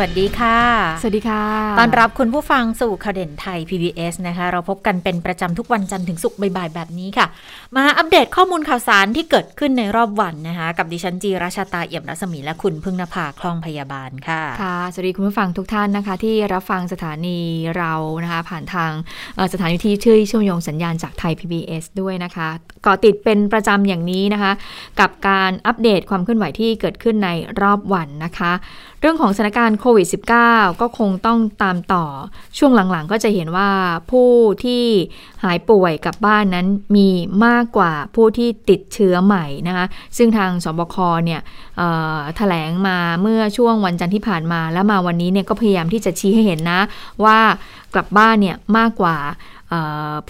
วัสดีค่ะ สวัสดีค่ะต้อนรับคุณผู้ฟังสู่ข่าวเด่นไทย PBS นะคะ เราพบกันเป็นประจำทุกวันจันทร์ถึงศุกร์บ่ายๆแบบนี้ค่ะ มาอัปเดตข้อมูลข่าวสารที่เกิดขึ้นในรอบวันนะคะ กับดิฉันจีราชาตาเอี่ยมรัศมีและคุณพึ่งนภาคล่องพยาบาลค่ะ ค่ะ สวัสดีคุณผู้ฟังทุกท่านนะคะ ที่รับฟังสถานีเรานะคะ ผ่านทางเอ่อสถานีที่ชื่อเชื่อมโยงสัญญาณจากไทย PBS ด้วยนะคะเกาะติดเป็นประจำอย่างนี้นะคะ กับการอัปเดตความเคลื่อนไหวที่เกิดขึ้นในรอบวันนะคะ เรื่องของสถานการณ์โควิด -19 ก็คงต้องตามต่อ ช่วงหลังๆ ก็จะเห็นว่าผู้ที่หายป่วยกลับบ้านนั้นมีมากกว่าผู้ที่ติดเชื้อใหม่นะคะ ซึ่งทางสบคเนี่ยแถลงมาเมื่อช่วงวันจันทร์ที่ผ่านมา แล้วมาวันนี้เนี่ยก็พยายามที่จะชี้ให้เห็นนะ ว่ากลับบ้านเนี่ยมากกว่า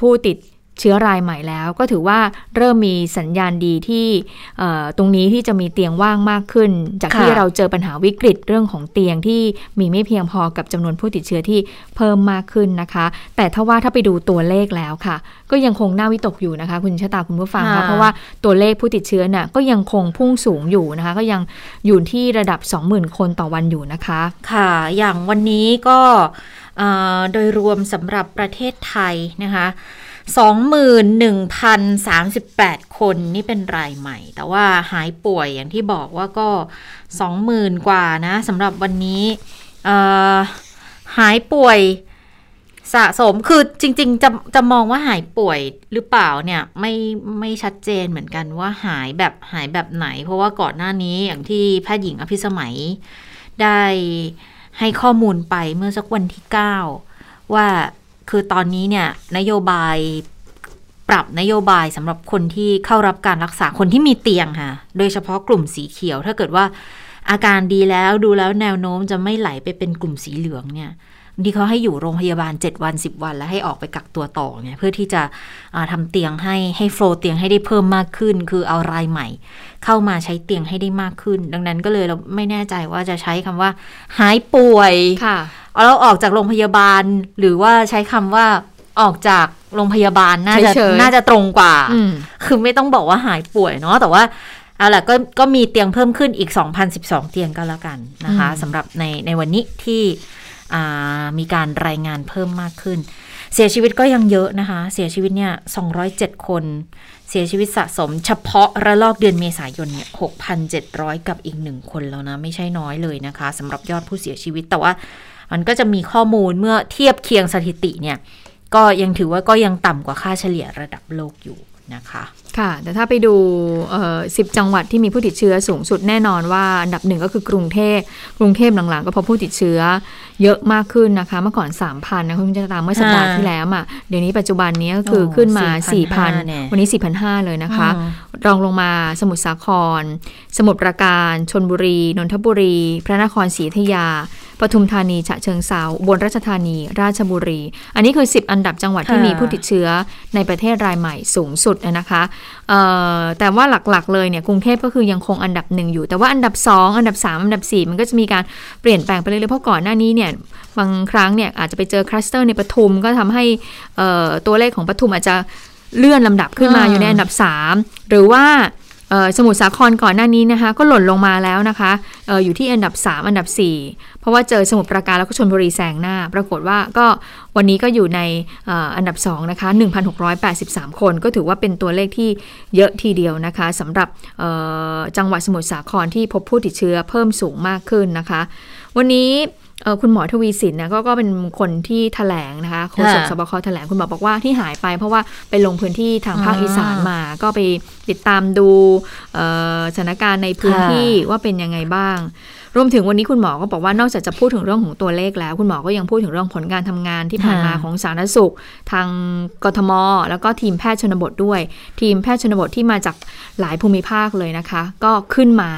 ผู้ติดเชื้อรายใหม่แล้ว ก็ถือว่าเริ่มมีสัญญาณดีที่เอ่อตรงนี้ที่จะมีเตียงว่างมากขึ้น จากที่ค่ะเราเจอปัญหาวิกฤตเรื่องของเตียงที่มีไม่เพียงพอกับจำนวนผู้ติดเชื้อที่เพิ่มมากขึ้นนะคะ แต่ถ้าว่าถ้าไปดูตัวเลขแล้วค่ะ ก็ยังคงน่าวิตกอยู่นะคะ คุณชะตาคุณผู้ฟังค่ะค่ะเพราะว่าตัวเลขผู้ติดเชื้อน่ะก็ยังคงพุ่งสูงอยู่นะคะ ก็ยังอยู่ที่ระดับ 20,000 คนต่อวันอยู่นะคะ ค่ะ อย่างวันนี้ก็เอ่อโดยรวมสำหรับประเทศไทยนะคะ 21,038 คนนี่เป็นรายใหม่ แต่ว่าหายป่วยอย่างที่บอกว่าก็ 20,000 กว่านะสำหรับวันนี้หายป่วยสะสมคือจริง ๆ จะจะมองว่าหายป่วยหรือเปล่าเนี่ยไม่ไม่ชัดเจนเหมือนกันว่าหายแบบหายแบบไหน เพราะว่าก่อนหน้านี้อย่างที่แพทย์หญิงอภิสมัยได้ให้ข้อมูลไปเมื่อสักวันที่ 9 ว่า คือตอนนี้เนี่ยนโยบายปรับนโยบายสำหรับคนที่เข้ารับการรักษาคนที่มีเตียงค่ะ โดยเฉพาะกลุ่มสีเขียว ถ้าเกิดว่าอาการดีแล้วดูแล้วแนวโน้มจะไม่ไหลไปเป็นกลุ่มสีเหลืองเนี่ย ทีเขาให้อยู่โรงพยาบาล 7 วัน 10 วัน แล้วให้ออกไปกักตัวต่อเนี่ยเพื่อที่จะอ่าทำเตียงให้ให้โฟลว์เตียงให้ได้เพิ่มมากขึ้น คือเอารายใหม่ เข้ามาใช้เตียงให้ได้มากขึ้น ดังนั้นก็เลยเราไม่แน่ใจว่าจะใช้คำว่า หายป่วยค่ะเอาเราออกจากโรงพยาบาล หรือว่าใช้คำว่าออกจากโรงพยาบาลน่าจะเฉยๆน่าจะตรงกว่าอืมคือไม่ต้องบอกว่าหายป่วยเนาะแต่ว่าเอาล่ะก็ก็มีเตียงเพิ่มขึ้นอีก 2,012 เตียงก็แล้วกันนะคะอืมสำหรับในในวันนี้ที่อ่า มีการรายงานเพิ่มมากขึ้น เสียชีวิตก็ยังเยอะนะคะ เสียชีวิตเนี่ย 207 คน เสียชีวิตสะสมเฉพาะระลอกเดือนเมษายนเนี่ย 6,700 กับอีกหนึ่งคนแล้วนะ ไม่ใช่น้อยเลยนะคะสำหรับยอดผู้เสียชีวิต แต่ว่ามันก็จะมีข้อมูลเมื่อเทียบเคียงสถิติเนี่ย ก็ยังถือว่าก็ยังต่ำกว่าค่าเฉลี่ยระดับโลกอยู่ นะคะค่ะแต่ถ้าไปดูเอ่อ10จังหวัดที่มีผู้ติดเชื้อสูงสุดแน่นอนว่าอันดับหนึ่งก็คือกรุงเทพกรุงเทพหลังๆ ก็พบผู้ติดเชื้อเยอะมากขึ้นนะคะ เมื่อก่อน3,000นะคุณจะตามเมื่อสัปดาห์ค่ะที่แล้วอะเดี๋ยวนี้ปัจจุบันนี้ก็คือโอ้ขึ้นมา4,500เนี่ย4,000วันนี้4,500เลยนะคะอืมรองลงมาสมุทรสาคร สมุทรปราการชนบุรี นนทบุรี พระนครศรีอยุธยา ปทุมธานีฉะเชิงเซาอุบลราชธานี ราชบุรี อันนี้คือ 10 อันดับจังหวัดที่ค่ะมีผู้ติดเชื้อในประเทศรายใหม่สูงสุดนะคะเอ่อแต่ว่าหลักๆเลยเนี่ยกรุงเทพก็คือยังคงอันดับหนึ่งอยู่ แต่ว่าอันดับ 2 อันดับ 3 อันดับ 4 มันก็จะมีการเปลี่ยนแปลงไปเรื่อยๆเพราะก่อนหน้านี้เนี่ยบางครั้งเนี่ยอาจจะไปเจอคลัสเตอร์ในปทุมก็ทำให้เอ่อตัวเลขของปทุมอาจจะเลื่อนลำดับขึ้นมาอ่าอยู่ในอันดับ 3 หรือว่าเอ่อ สมุทรสาครก่อนหน้านี้นะคะก็หล่นลงมาแล้วนะคะอออยู่ที่อันดับ 3 อันดับ 4 เพราะว่าเจอสมุทรปราการแล้วก็ชนบุรีแซงหน้า ปรากฏว่าก็วันนี้ก็อยู่ในอ,อ,อันดับ2นะคะ1,683 คนก็ถือว่าเป็นตัวเลขที่เยอะทีเดียวนะคะสำหรับจังหวัดสมุทรสาครที่พบผู้ติดเชื้อเพิ่มสูงมากขึ้นนะคะ วันนี้ คุณหมอทวีสินนะก็ก็เป็นคนที่แถลงนะคะโฆษกค่ะสบคแถลงคุณหมอบอกว่าที่หายไป เพราะว่าไปลงพื้นที่ทางภาคอ่าอีสานมา ก็ไปติดตามดูเอ่อสถานการณ์ในพื้นค่ะที่ว่าเป็นยังไงบ้าง รวมถึงวันนี้คุณหมอก็บอกว่านอกจากจะพูดถึงเรื่องของตัวเลขแล้ว คุณหมอก็ยังพูดถึงเรื่องผลการทำงานที่ผ่านมาค่ะของสาธารณสุข ทางกทม แล้วก็ทีมแพทย์ชนบทด้วย ทีมแพทย์ชนบทที่มาจากหลายภูมิภาคเลยนะคะ ก็ขึ้นมา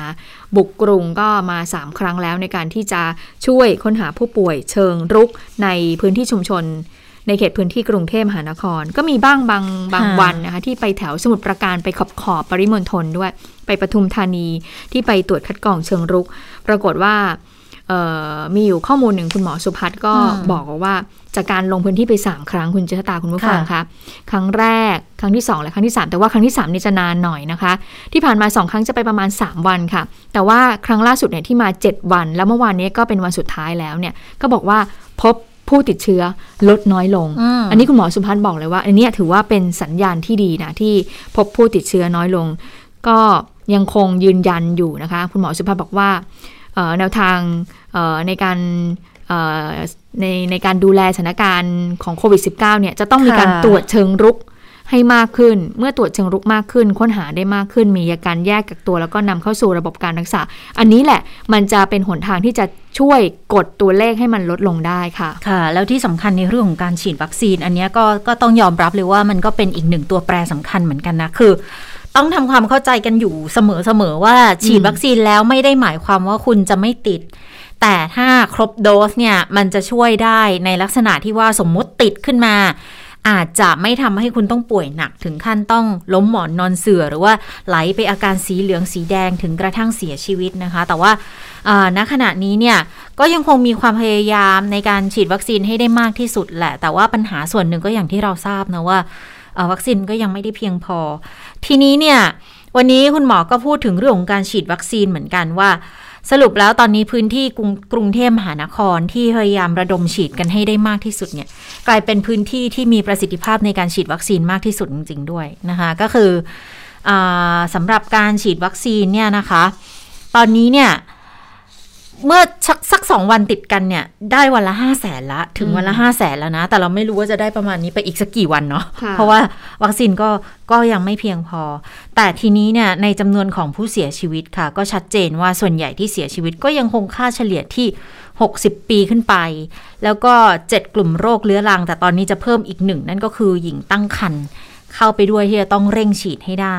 บุกกรุงก็มา 3 ครั้งแล้วในการที่จะช่วยค้นหาผู้ป่วยเชิงรุกในพื้นที่ชุมชนในเขตพื้นที่กรุงเทพมหานคร ก็มีบ้างบางบางค่ะวันนะคะที่ไปแถวสมุทรปราการไปขอบขอบปริมณฑลด้วย ไปปทุมธานีที่ไปตรวจคัดกรองเชิงรุก ปรากฏว่าเเอ่อมีอยู่ข้อมูลหนึ่งคุณหมอสุพัฒน์ก็อืมบอกว่าจากการลงพื้นที่ไป 3 ครั้งคุณเจษตาคุณผู้ฟังค่ะคะครั้งแรกครั้งที่ 2 และครั้งที่ 3 แต่ว่าครั้งที่3นี่จะนานหน่อยนะคะ ที่ผ่านมา 2 ครั้งจะไปประมาณ 3 วันค่ะ แต่ว่าครั้งล่าสุดเนี่ยที่มา 7 วัน แล้วเมื่อวานนี้ก็เป็นวันสุดท้ายแล้วเนี่ยก็บอกว่าพบผู้ติดเชื้อลดน้อยลงอืมอันนี้คุณหมอสุพัฒน์บอกเลยว่า อันเนี้ยถือว่าเป็นสัญญาณที่ดีนะที่พบผู้ติดเชื้อน้อยลง ก็ ยังคงยืนยันอยู่นะคะ คุณหมอสุภาพบอกว่าเอ่อแนวทางเอ่อในการเอ่อในในการดูแลสถานการณ์ของโควิด -19 เนี่ยจะต้องมีการค่ะตรวจเชิงรุกให้มากขึ้น เมื่อตรวจเชิงรุกมากขึ้น ค้นหาได้มากขึ้น มีการแยกกักตัว แล้วก็นำเข้าสู่ระบบการรักษา อันนี้แหละมันจะเป็นหนทางที่จะช่วยกดตัวเลขให้มันลดลงได้ค่ะ ค่ะ แล้วที่สำคัญในเรื่องของการฉีดวัคซีน อันเนี้ยก็ก็ต้องยอมรับเลยว่ามันก็เป็นอีกหนึ่งตัวแปรสำคัญเหมือนกันนะ คือ ต้องทำความเข้าใจกันอยู่เสมอๆว่าฉีดวัคซีนแล้วไม่ได้หมายความว่าคุณจะไม่ติด แต่ถ้าครบโดสเนี่ยมันจะช่วยได้ในลักษณะที่ว่าสมมุติติดขึ้นมาอาจจะไม่ทำให้คุณต้องป่วยหนักถึงขั้นต้องล้มหมอนนอนเสือหรือว่าไหลไปอาการสีเหลืองสีแดงถึงกระทั่งเสียชีวิตนะคะ แต่ว่าอ่าณขณะนี้เนี่ยก็ยังคงมีความพยายามในการฉีดวัคซีนให้ได้มากที่สุดแหละ แต่ว่าปัญหาส่วนหนึ่งก็อย่างที่เราทราบนะว่าเอ่อ วัคซีนก็ยังไม่ได้เพียงพอ ทีนี้เนี่ย วันนี้คุณหมอก็พูดถึงเรื่องของการฉีดวัคซีนเหมือนกันว่า สรุปแล้วตอนนี้พื้นที่กรุงกรุงเทพมหานครที่พยายามระดมฉีดกันให้ได้มากที่สุดเนี่ย กลายเป็นพื้นที่ที่มีประสิทธิภาพในการฉีดวัคซีนมากที่สุดจริง ๆ ด้วยนะคะ ก็คืออสำหรับการฉีดวัคซีนเนี่ยนะคะ ตอนนี้เนี่ย เมื่อสักสักสองวันติดกันเนี่ย ได้วันละห้าแสนละ ถึงวันละห้าแสนแล้วนะ แต่เราไม่รู้ว่าจะได้ประมาณนี้ไปอีกสักกี่วันเนาะค่ะเพราะว่าวัคซีนก็ก็ยังไม่เพียงพอ แต่ทีนี้เนี่ยในจำนวนของผู้เสียชีวิตค่ะ ก็ชัดเจนว่าส่วนใหญ่ที่เสียชีวิตก็ยังคงค่าเฉลี่ยที่ 60 ปีขึ้นไป แล้วก็ 7 กลุ่มโรคเรื้อรัง แต่ตอนนี้จะเพิ่มอีกหนึ่งนั่นก็คือหญิงตั้งครรภ์เข้าไปด้วยที่จะต้องเร่งฉีดให้ได้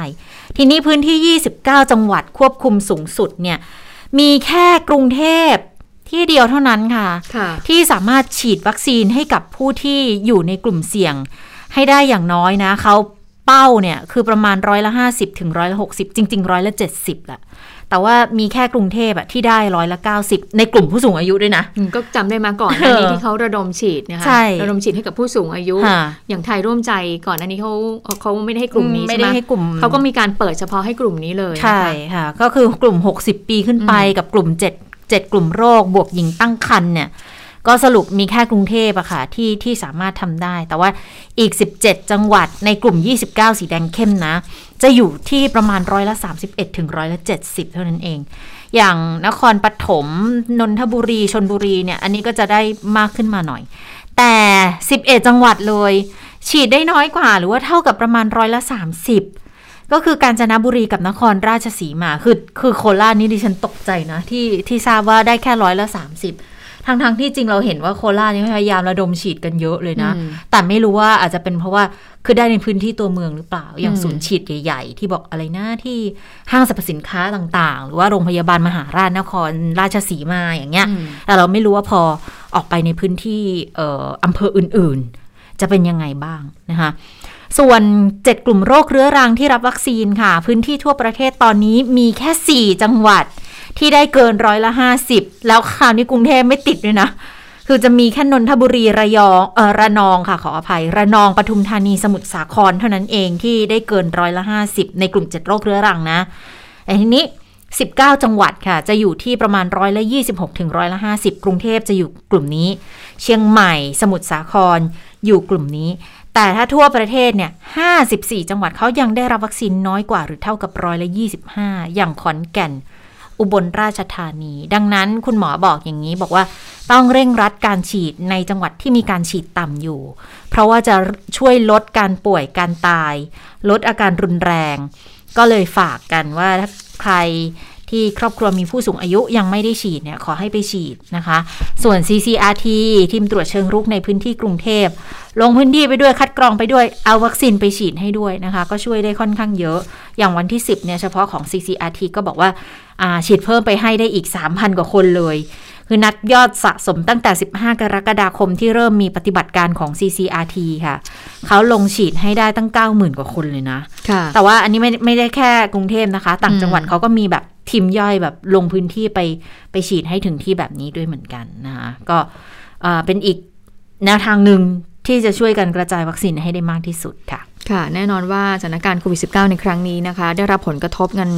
ทีนี้พื้นที่ 29 จังหวัดควบคุมสูงสุดเนี่ย มีแค่กรุงเทพที่เดียวเท่านั้นค่ะค่ะที่สามารถฉีดวัคซีนให้กับผู้ที่อยู่ในกลุ่มเสี่ยง ให้ได้อย่างน้อยนะเขาเป้าเนี่ยคือประมาณร้อยละห้าสิบถึงร้อยละหกสิบจริงๆร้อยละเจ็ดสิบแหละ แต่ว่ามีแค่กรุงเทพอะที่ได้ร้อยละเก้าสิบในกลุ่มผู้สูงอายุด้วยนะอืมก็จำได้มาก่อนหน้านี้เออที่เขาระดมฉีดนะคะใช่ระดมฉีดให้กับผู้สูงอายุค่ะอย่างไทยร่วมใจก่อนหน้านี้เขาเขาไม่ได้ให้กลุ่มนี้ไม่ใช่ได้ไหมให้กลุ่มเขาก็มีการเปิดเฉพาะให้กลุ่มนี้เลยนะคะใช่ค่ะก็คือกลุ่ม 60 ปีขึ้นไปกับกลุ่ม 7 7 กลุ่มโรค บวกหญิงตั้งครรภ์เนี่ยก็สรุปมีแค่กรุงเทพอะค่ะที่ที่สามารถทำได้ แต่ว่าอีก 17 จังหวัดในกลุ่ม 29 สีแดงเข้มนะ จะอยู่ที่ประมาณร้อยละ 31 ถึงร้อยละ 70 เท่านั้นเอง อย่างนครปฐมนนทบุรีชนบุรีเนี่ย อันนี้ก็จะได้มากขึ้นมาหน่อย แต่ 11 จังหวัดเลย ฉีดได้น้อยกว่าหรือว่าเท่ากับประมาณร้อยละ 30 ก็คือการจนบุรีกับนครราชสีมาคือคือโคราชนี่ดิฉันตกใจนะที่ที่ทราบว่าได้แค่ร้อยละ 30 ทั้งทั้งๆที่จริงเราเห็นว่าโคราชนี่พยายามระดมฉีดกันเยอะเลยนะอืมแต่ไม่รู้ว่าอาจจะเป็นเพราะว่าคือได้ในพื้นที่ตัวเมืองหรือเปล่า อย่างอืมศูนย์ฉีดใหญ่ๆ ที่บอกอะไรนะที่ห้างสรรพสินค้าต่างๆ หรือว่าโรงพยาบาลมหาราชนครราชสีมาอย่างเงี้ยอืมแต่เราไม่รู้ว่าพอออกไปในพื้นที่เอ่ออำเภออื่นๆ จะเป็นยังไงบ้างนะคะส่วน 7 กลุ่มโรคเรื้อรังที่รับวัคซีนค่ะ พื้นที่ทั่วประเทศตอนนี้มีแค่ 4 จังหวัด ที่ได้เกินร้อยละ50แล้วคราวนี้กรุงเทพไม่ติดด้วยนะ คือจะมีแค่นนทบุรีระยองเออระนองค่ะขออภัย ระนองปทุมธานีสมุทรสาครเท่านั้นเองที่ได้เกินร้อยละ50ในกลุ่ม7โรคเรื้อรังนะแต่ทีนี้ 19 จังหวัดค่ะ จะอยู่ที่ประมาณร้อยละ26ถึงร้อยละ50 กรุงเทพจะอยู่กลุ่มนี้ เชียงใหม่ สมุทรสาครอยู่กลุ่มนี้ แต่ถ้าทั่วประเทศเนี่ย 54 จังหวัดเขายังได้รับวัคซีนน้อยกว่าหรือเท่ากับร้อยละ25 อย่างขอนแก่น อุบลราชธานี ดังนั้นคุณหมอบอกอย่างนี้บอกว่าต้องเร่งรัดการฉีดในจังหวัดที่มีการฉีดต่ำอยู่ เพราะว่าจะช่วยลดการป่วยการตาย ลดอาการรุนแรง ก็เลยฝากกันว่าถ้าใคร ที่ครอบครัวมีผู้สูงอายุยังไม่ได้ฉีดเนี่ยขอให้ไปฉีดนะคะ ส่วน CCRT ทีมตรวจเชิงรุกในพื้นที่กรุงเทพ ลงพื้นที่ไปด้วยคัดกรองไปด้วยเอาวัคซีนไปฉีดให้ด้วยนะคะ ก็ช่วยได้ค่อนข้างเยอะ อย่างวันที่ 10เนี่ยเฉพาะของ CCRT ก็บอกว่าาฉีดเพิ่มไปให้ได้อีก 3,000 กว่าคนเลย คือนัดยอดสะสมตั้งแต่ 15 กรกฎาคมที่เริ่มมีปฏิบัติการของ CCRT ค่ะ เขาลงฉีดให้ได้ตั้ง 90,000 กว่าคนเลยนะค่ะแต่ว่าอันนี้ไม่ไม่ได้แค่กรุงเทพนะคะ ต่างจังหวัดอืมเขาก็มีแบบทีมย่อยแบบลงพื้นที่ไปไปฉีดให้ถึงที่แบบนี้ด้วยเหมือนกันนะคะก็เอ่อเป็นอีกแนวทางหนึ่งที่จะช่วยกันกระจายวัคซีนให้ได้มากที่สุดค่ะ ค่ะแน่นอนว่าสถานการณ์โควิด -19 ในครั้งนี้นะคะ ได้รับผลกระทบกัน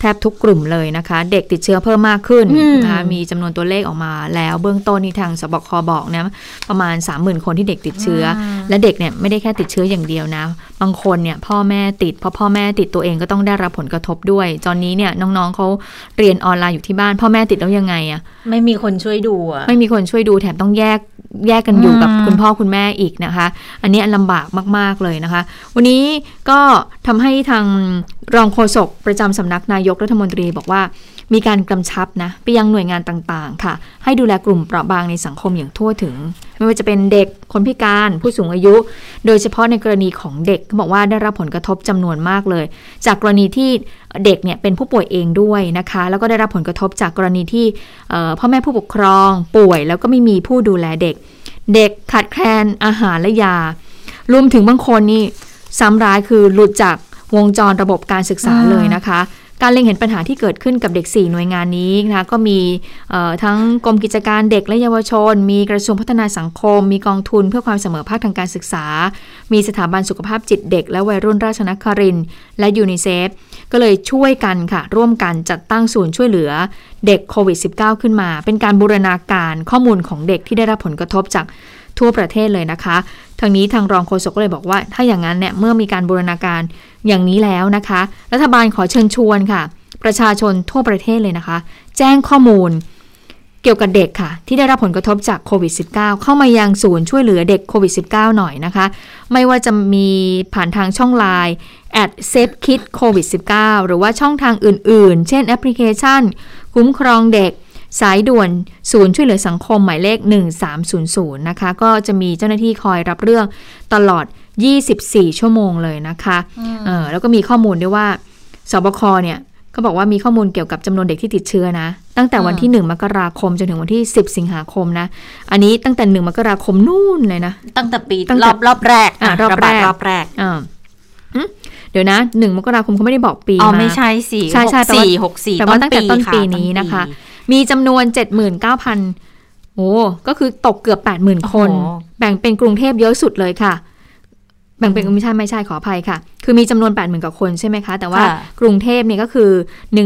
แทบทุกกลุ่มเลยนะคะ เด็กติดเชื้อเพิ่มมากขึ้นอืมนะคะมีจำนวนตัวเลขออกมาแล้วเบื้องต้นที่ทางสบคบอกนะประมาณ 30,000 คนที่เด็กติดเชื้ออและเด็กเนี่ยไม่ได้แค่ติดเชื้ออย่างเดียวนะ บางคนเนี่ยพ่อแม่ติดเพราะพ่อแม่ติดตัวเองก็ต้องได้รับผลกระทบด้วยตอนนี้เนี่ยน้องๆเขาเรียนออนไลน์อยู่ที่บ้าน พ่อแม่ติดแล้วยังไงอะไม่มีคนช่วยดูอะไม่มีคนช่วยดูแถมต้องแยก แยกกันอยู่กับอืมคุณพ่อคุณแม่อีกนะคะ อันนี้ลำบากมาก ๆ เลยนะคะ วันนี้ก็ทำให้ทางรองโฆษกประจำสำนักนายกรัฐมนตรีบอกว่า มีการกำชับนะไปยังหน่วยงานต่างๆ ค่ะ ให้ดูแลกลุ่มเปราะบางในสังคมอย่างทั่วถึง ไม่ว่าจะเป็นเด็กคนพิการผู้สูงอายุ โดยเฉพาะในกรณีของเด็กเขาบอกว่าได้รับผลกระทบจำนวนมากเลย จากกรณีที่เด็กเนี่ยเป็นผู้ป่วยเองด้วยนะคะ แล้วก็ได้รับผลกระทบจากกรณีที่พ่อแม่ผู้ปกครองป่วย แล้วก็ไม่มีผู้ดูแลเด็ก เด็กขาดแคลนอาหารและยารวมถึงบางคนนี่ซ้ำร้ายคือหลุดจากวงจรระบบการศึกษาเลยนะคะ การเล็งเห็นปัญหาที่เกิดขึ้นกับเด็ก 4 หน่วยงานนี้นะคะก็มีทั้งกรมกิจการเด็กและเยาวชน มีกระทรวงพัฒนาสังคม มีกองทุนเพื่อความเสมอภาคทางการศึกษา มีสถาบันสุขภาพจิตเด็ก และวัยรุ่นราชนครินทร์และยูนิเซฟก็เลยช่วยกันค่ะ ร่วมกันจัดตั้งศูนย์ช่วยเหลือเด็กโควิด -19 ขึ้นมา เป็นการบูรณาการข้อมูลของเด็กที่ได้รับผลกระทบจากทั่วประเทศเลยนะคะ ทางนี้ทางรองโฆษกก็เลยบอกว่า ถ้าอย่างนั้นเนี่ยเมื่อมีการบูรณาการอย่างนี้แล้วนะคะ รัฐบาลขอเชิญชวนค่ะ ประชาชนทั่วประเทศเลยนะคะ แจ้งข้อมูลเกี่ยวกับเด็กค่ะ ที่ได้รับผลกระทบจากโควิด -19 เข้ามายังศูนย์ช่วยเหลือเด็กโควิด -19 หน่อยนะคะ ไม่ว่าจะมีผ่านทางช่องไลน์ at save kid covid 19หรือว่าช่องทางอื่น ๆ เช่นแอปพลิเคชัน คุ้มครองเด็ก สายด่วนศูนย์ช่วยเหลือสังคมหมายเลข 1300 นะคะ ก็จะมีเจ้าหน้าที่คอยรับเรื่องตลอด 24 ชั่วโมงเลยนะคะเออแล้วก็มีข้อมูลด้วยว่าสบคเนี่ยก็บอกว่ามีข้อมูลเกี่ยวกับจำนวนเด็กที่ติดเชื้อนะ ตั้งแต่วันที่ 1 มกราคมจนถึงวันที่ 10 สิงหาคมนะ อันนี้ตั้งแต่ 1 มกราคมนู่นเลยนะ ตั้งแต่ปีตั้งรแต่อบรอบแรกอะรอบแรกะบาดรอบแรกอ่าหึเดี๋ยวนะหนึ่งมกราคมเขาไม่ได้บอกปีอ๋อมาไม่ใช่สิใช่ใช่แต่ว่าสี่หกสี่แต่ว่าตั้งแต่ต้นปีนี้นะคะ มีจำนวน 79,000 โอ้ ก็คือตกเกือบ 80,000 คน แบ่งเป็นกรุงเทพเยอะสุดเลยค่ะ แบ่งเป็นไม่ใช่ไม่ใช่ขออภัยค่ะ คือมีจำนวน 80,000กว่าคนใช่ไหมคะ แต่ว่าค่ะกรุงเทพเนี่ยก็คือ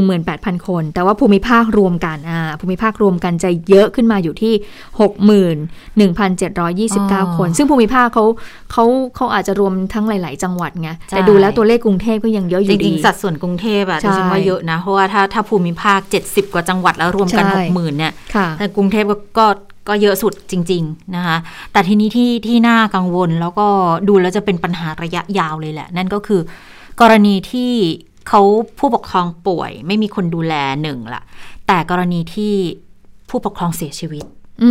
18,000 คน แต่ว่าภูมิภาครวมกันอ่าภูมิภาครวมกันจะเยอะขึ้นมาอยู่ที่ 61,729 คน ซึ่งภูมิภาคเขาเขาเขาอาจจะรวมทั้งหลาย ๆ จังหวัดไงแต่ดูแล้วตัวเลขกรุงเทพก็ยังเยอะอจยู่ริดีงๆสัดส่วนกรุงเทพอะใช่ดิฉันว่าเยอะนะเพราะว่าถ้าถ้าภูมิภาค 70 กว่าจังหวัดแล้วรวมกันใช่หกหมื่นเนี่ยค่ะแต่กรุงเทพก็ ก็ก็เยอะสุดจริง ๆ นะคะ แต่ทีนี้ที่ที่น่ากังวลแล้วก็ดูแล้วจะเป็นปัญหาระยะยาวเลยแหละ นั่นก็คือกรณีที่เขาผู้ปกครองป่วย ไม่มีคนดูแลหนึ่งละแต่กรณีที่ผู้ปกครองเสียชีวิต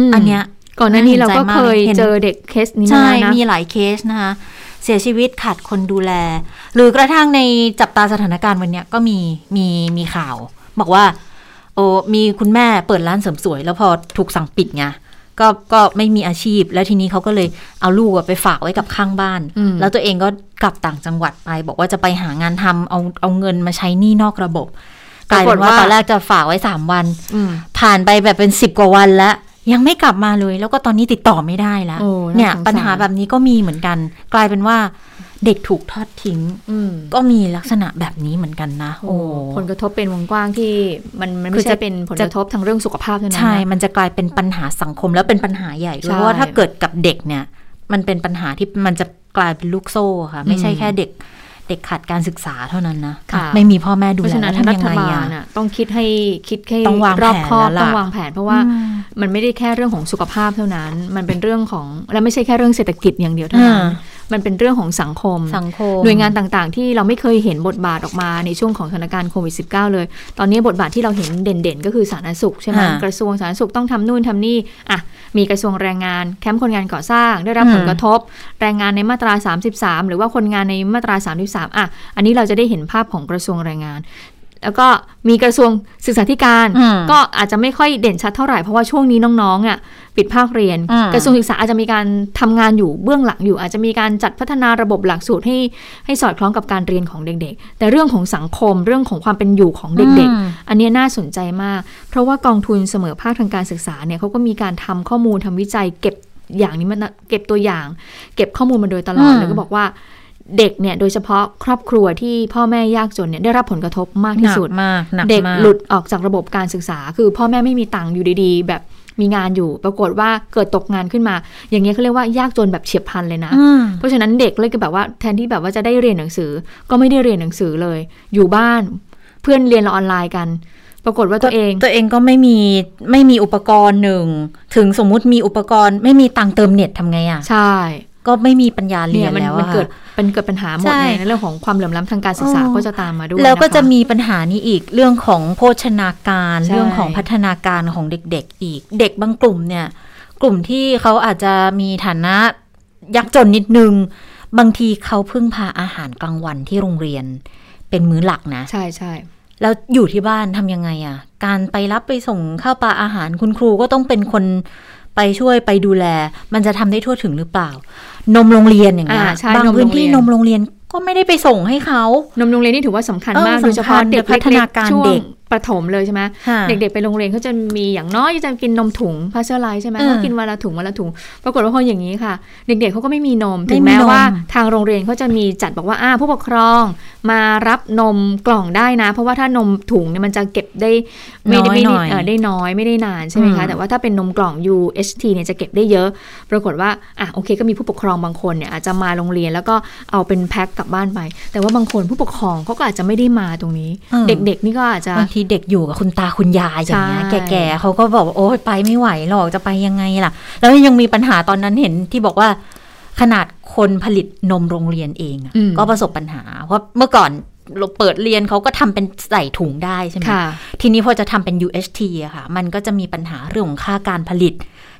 มอันเนี้ยก่อนหน้านี้เราก็น่าเคยเห็นใจมากเจอเด็กเคสนี้มาใช่แล้วนะมีหลายเคสนะคะเสียชีวิตขาดคนดูแล หรือกระทั่งในจับตาสถานการณ์วันเนี้ยก็มีมีมีข่าว บอกว่า โอ้มีคุณแม่เปิดร้านเสริมสวย แล้วพอถูกสั่งปิดไง ก็ก็ไม่มีอาชีพ แล้วทีนี้เขาก็เลยเอาลูกอะไปฝากไว้กับข้างบ้านอืมแล้วตัวเองก็กลับต่างจังหวัดไป บอกว่าจะไปหางานทำเอาเอาเงินมาใช้หนี้นอกระบบกลายเป็นว่าตอนแรกจะฝากไว้สามวันอืมผ่านไปแบบเป็นสิบกว่าวันแล้วยังไม่กลับมาเลย แล้วก็ตอนนี้ติดต่อไม่ได้แล้วโอ้น่าเนี่ยสงสารปัญหาแบบนี้ก็มีเหมือนกัน กลายเป็นว่า เด็กถูกทอดทิ้งอืมก็มีลักษณะแบบนี้เหมือนกันนะ โอ้โอ้ผลกระทบเป็นวงกว้างที่มันมันคืไม่อใช่จะเป็นผลกระทบทางเรื่องสุขภาพเท่านั้นใช่นะมันจะกลายเป็นปัญหาสังคมแล้วเป็นปัญหาใหญ่ด้วยใช่เพราะว่าถ้าเกิดกับเด็กเนี่ย มันเป็นปัญหาที่มันจะกลายเป็นลูกโซ่ค่ะ ไม่ใช่อืมแค่เด็กเด็กขาดการศึกษาเท่านั้นนะค่ะไม่มีพ่อแม่ดูเพราะแลฉะนั้นแล้วรัทำยังฐไงบาลอะน่ะต้องคิดให้คิดให้ต้องวางรอบแผนคอบแล้วล่ะต้องวางแผน เพราะว่าอืมมันไม่ได้แค่เรื่องของสุขภาพเท่านั้น มันเป็นเรื่องของและไม่ใช่แค่เรื่องเศรษฐกิจอย่างเดียวเท่านั้นอ่า มันเป็นเรื่องของสังคมสังคม หน่วยงานต่างๆ ที่เราไม่เคยเห็นบทบาทออกมาในช่วงของสถานการณ์โควิด -19 เลย ตอนนี้บทบาทที่เราเห็นเด่นๆ ก็คือสาธารณสุขใช่ไหมค่ะกระทรวงสาธารณสุขต้องทำนู่นทำนี่อะมีกระทรวงแรงงานแคมป์คนงานก่อสร้าง ได้รับอืมผลกระทบ แรงงานในมาตรา 33 หรือว่าคนงานในมาตรา 33อะอันนี้เราจะได้เห็นภาพของกระทรวงแรงงาน แล้วก็มีกระทรวงศึกษาธิการอืมก็อาจจะไม่ค่อยเด่นชัดเท่าไหร่ เพราะว่าช่วงนี้น้องๆอะปิดภาคเรียนอืมกระทรวงศึกษาอาจจะมีการทำงานอยู่เบื้องหลังอยู่ อาจจะมีการจัดพัฒนาระบบหลักสูตรให้ให้สอดคล้องกับการเรียนของเด็กๆ แต่เรื่องของสังคมเรื่องของความเป็นอยู่ของเด็กอืมๆอันเนี้ยน่าสนใจมาก เพราะว่ากองทุนเสมอภาคทางการศึกษาเนี่ยเขาก็มีการทำข้อมูลทำวิจัย เก็บอย่างนี้มันเก็บตัวอย่าง เก็บข้อมูลมาโดยตลอดอืมแล้วก็บอกว่า เด็กเนี่ยโดยเฉพาะครอบครัวที่พ่อแม่ยากจนเนี่ยได้รับผลกระทบมากหที่นักสุดมากหนักเด็กมากหลุดออกจากระบบการศึกษา คือพ่อแม่ไม่มีตังค์อยู่ดีๆ แบบมีงานอยู่ ปรากฏว่าเกิดตกงานขึ้นมา อย่างเงี้ยเขาเรียกว่ายากจนแบบเฉียบพลันเลยนะอืมเพราะฉะนั้นเด็กเลยก็แบบว่าแทนที่แบบว่าจะได้เรียนหนังสือ ก็ไม่ได้เรียนหนังสือเลย อยู่บ้านเพื่อนเรียนออนไลน์กัน ปรากฏว่าตัวเองตัวเองก็ไม่มีไม่มีอุปกรณ์หนึ่งถึงสมมุติมีอุปกรณ์ไม่มีตังค์เติมเน็ตทำไงอะใช่ ก็ไม่มีปัญญาเรีเนี่ยยนมันแล้วมันอะเกิดเป็นเกิดปัญหาหมดใช่ในเรื่องของความเหลื่อมล้ำทางการศึกษาอ๋อก็จะตามมาด้วยแล้วก็นคจะมีปัญหานี้อีกเรื่องของโภชนาการใช่เรื่องของพัฒนาการของเด็กๆ อีก เด็กบางกลุ่มเนี่ย กลุ่มที่เขาอาจจะมีฐานะยากจนนิดนึง บางทีเขาพึ่งพาอาหารกลางวันที่โรงเรียนเป็นมื้อหลักนะ ใช่ใช่แล้วอยู่ที่บ้านทำยังไงอะ่ะ การไปรับไปส่งข้าวปลาอาหารคุณครูก็ต้องเป็นคน ไปช่วยไปดูแล มันจะทำได้ทั่วถึงหรือเปล่า นมโรงเรียนอย่างเงี้ยอ่าใช่บางนมพื้โรนงเรีที่ยนนมโรงเรียนก็ไม่ได้ไปส่งให้เขานมโรงเรียนนี่ถือว่าสำคัญเออมากโดยเฉพาะสำคัญเด็กพัฒนาการช่วงเด็ก ประถมเลยใช่ไหมค่ะเด็กๆไปโรงเรียนเขาจะมีอย่างน้อยจะกินนมถุงพาสเจอร์ไลซ์ใช่ไหมเออเขากินวันละถุงวันละถุง ปรากฏว่าพออย่างนี้ค่ะ เด็กๆเขาก็ไม่มีนมไม่ถึงมีแม้นมว่าทางโรงเรียนเขาจะมีจัดบอกว่าอ่าผู้ปกครองมารับนมกล่องได้นะ เพราะว่าถ้านมถุงเนี่ยมันจะเก็บได้ไม่ได้ไม่ได้เอ่อได้น้อยไม่ได้นานใช่ไหมคะอืมแต่ว่าถ้าเป็นนมกล่อง UHT เนี่ยจะเก็บได้เยอะ ปรากฏว่าอะโอเคก็มีผู้ปกครองบางคนเนี่ยอาจจะมาโรงเรียนแล้วก็เอาเป็นแพ็คกลับบ้านไป แต่ว่าบางคนผู้ปกครองเขาก็อาจจะไม่ได้มาตรงนี้เออเด็กๆนี่ก็อาจจะบางทีเด็กอยู่กับคุณตาคุณยายอย่างเงี้ยใช่แก่ๆเขาก็บอกว่าโอ๊ยไปไม่ไหวหรอกจะไปยังไงล่ะ แล้วยังมีปัญหาตอนนั้นเห็นที่บอกว่า ขนาดคนผลิตนมโรงเรียนเองอะอืมก็ประสบปัญหา เพราะเมื่อก่อนเราเปิดเรียนเขาก็ทำเป็นใส่ถุงได้ใช่ไหมค่ะทีนี้พอจะทำเป็น UHT อะค่ะ มันก็จะมีปัญหาเรื่องของค่าการผลิต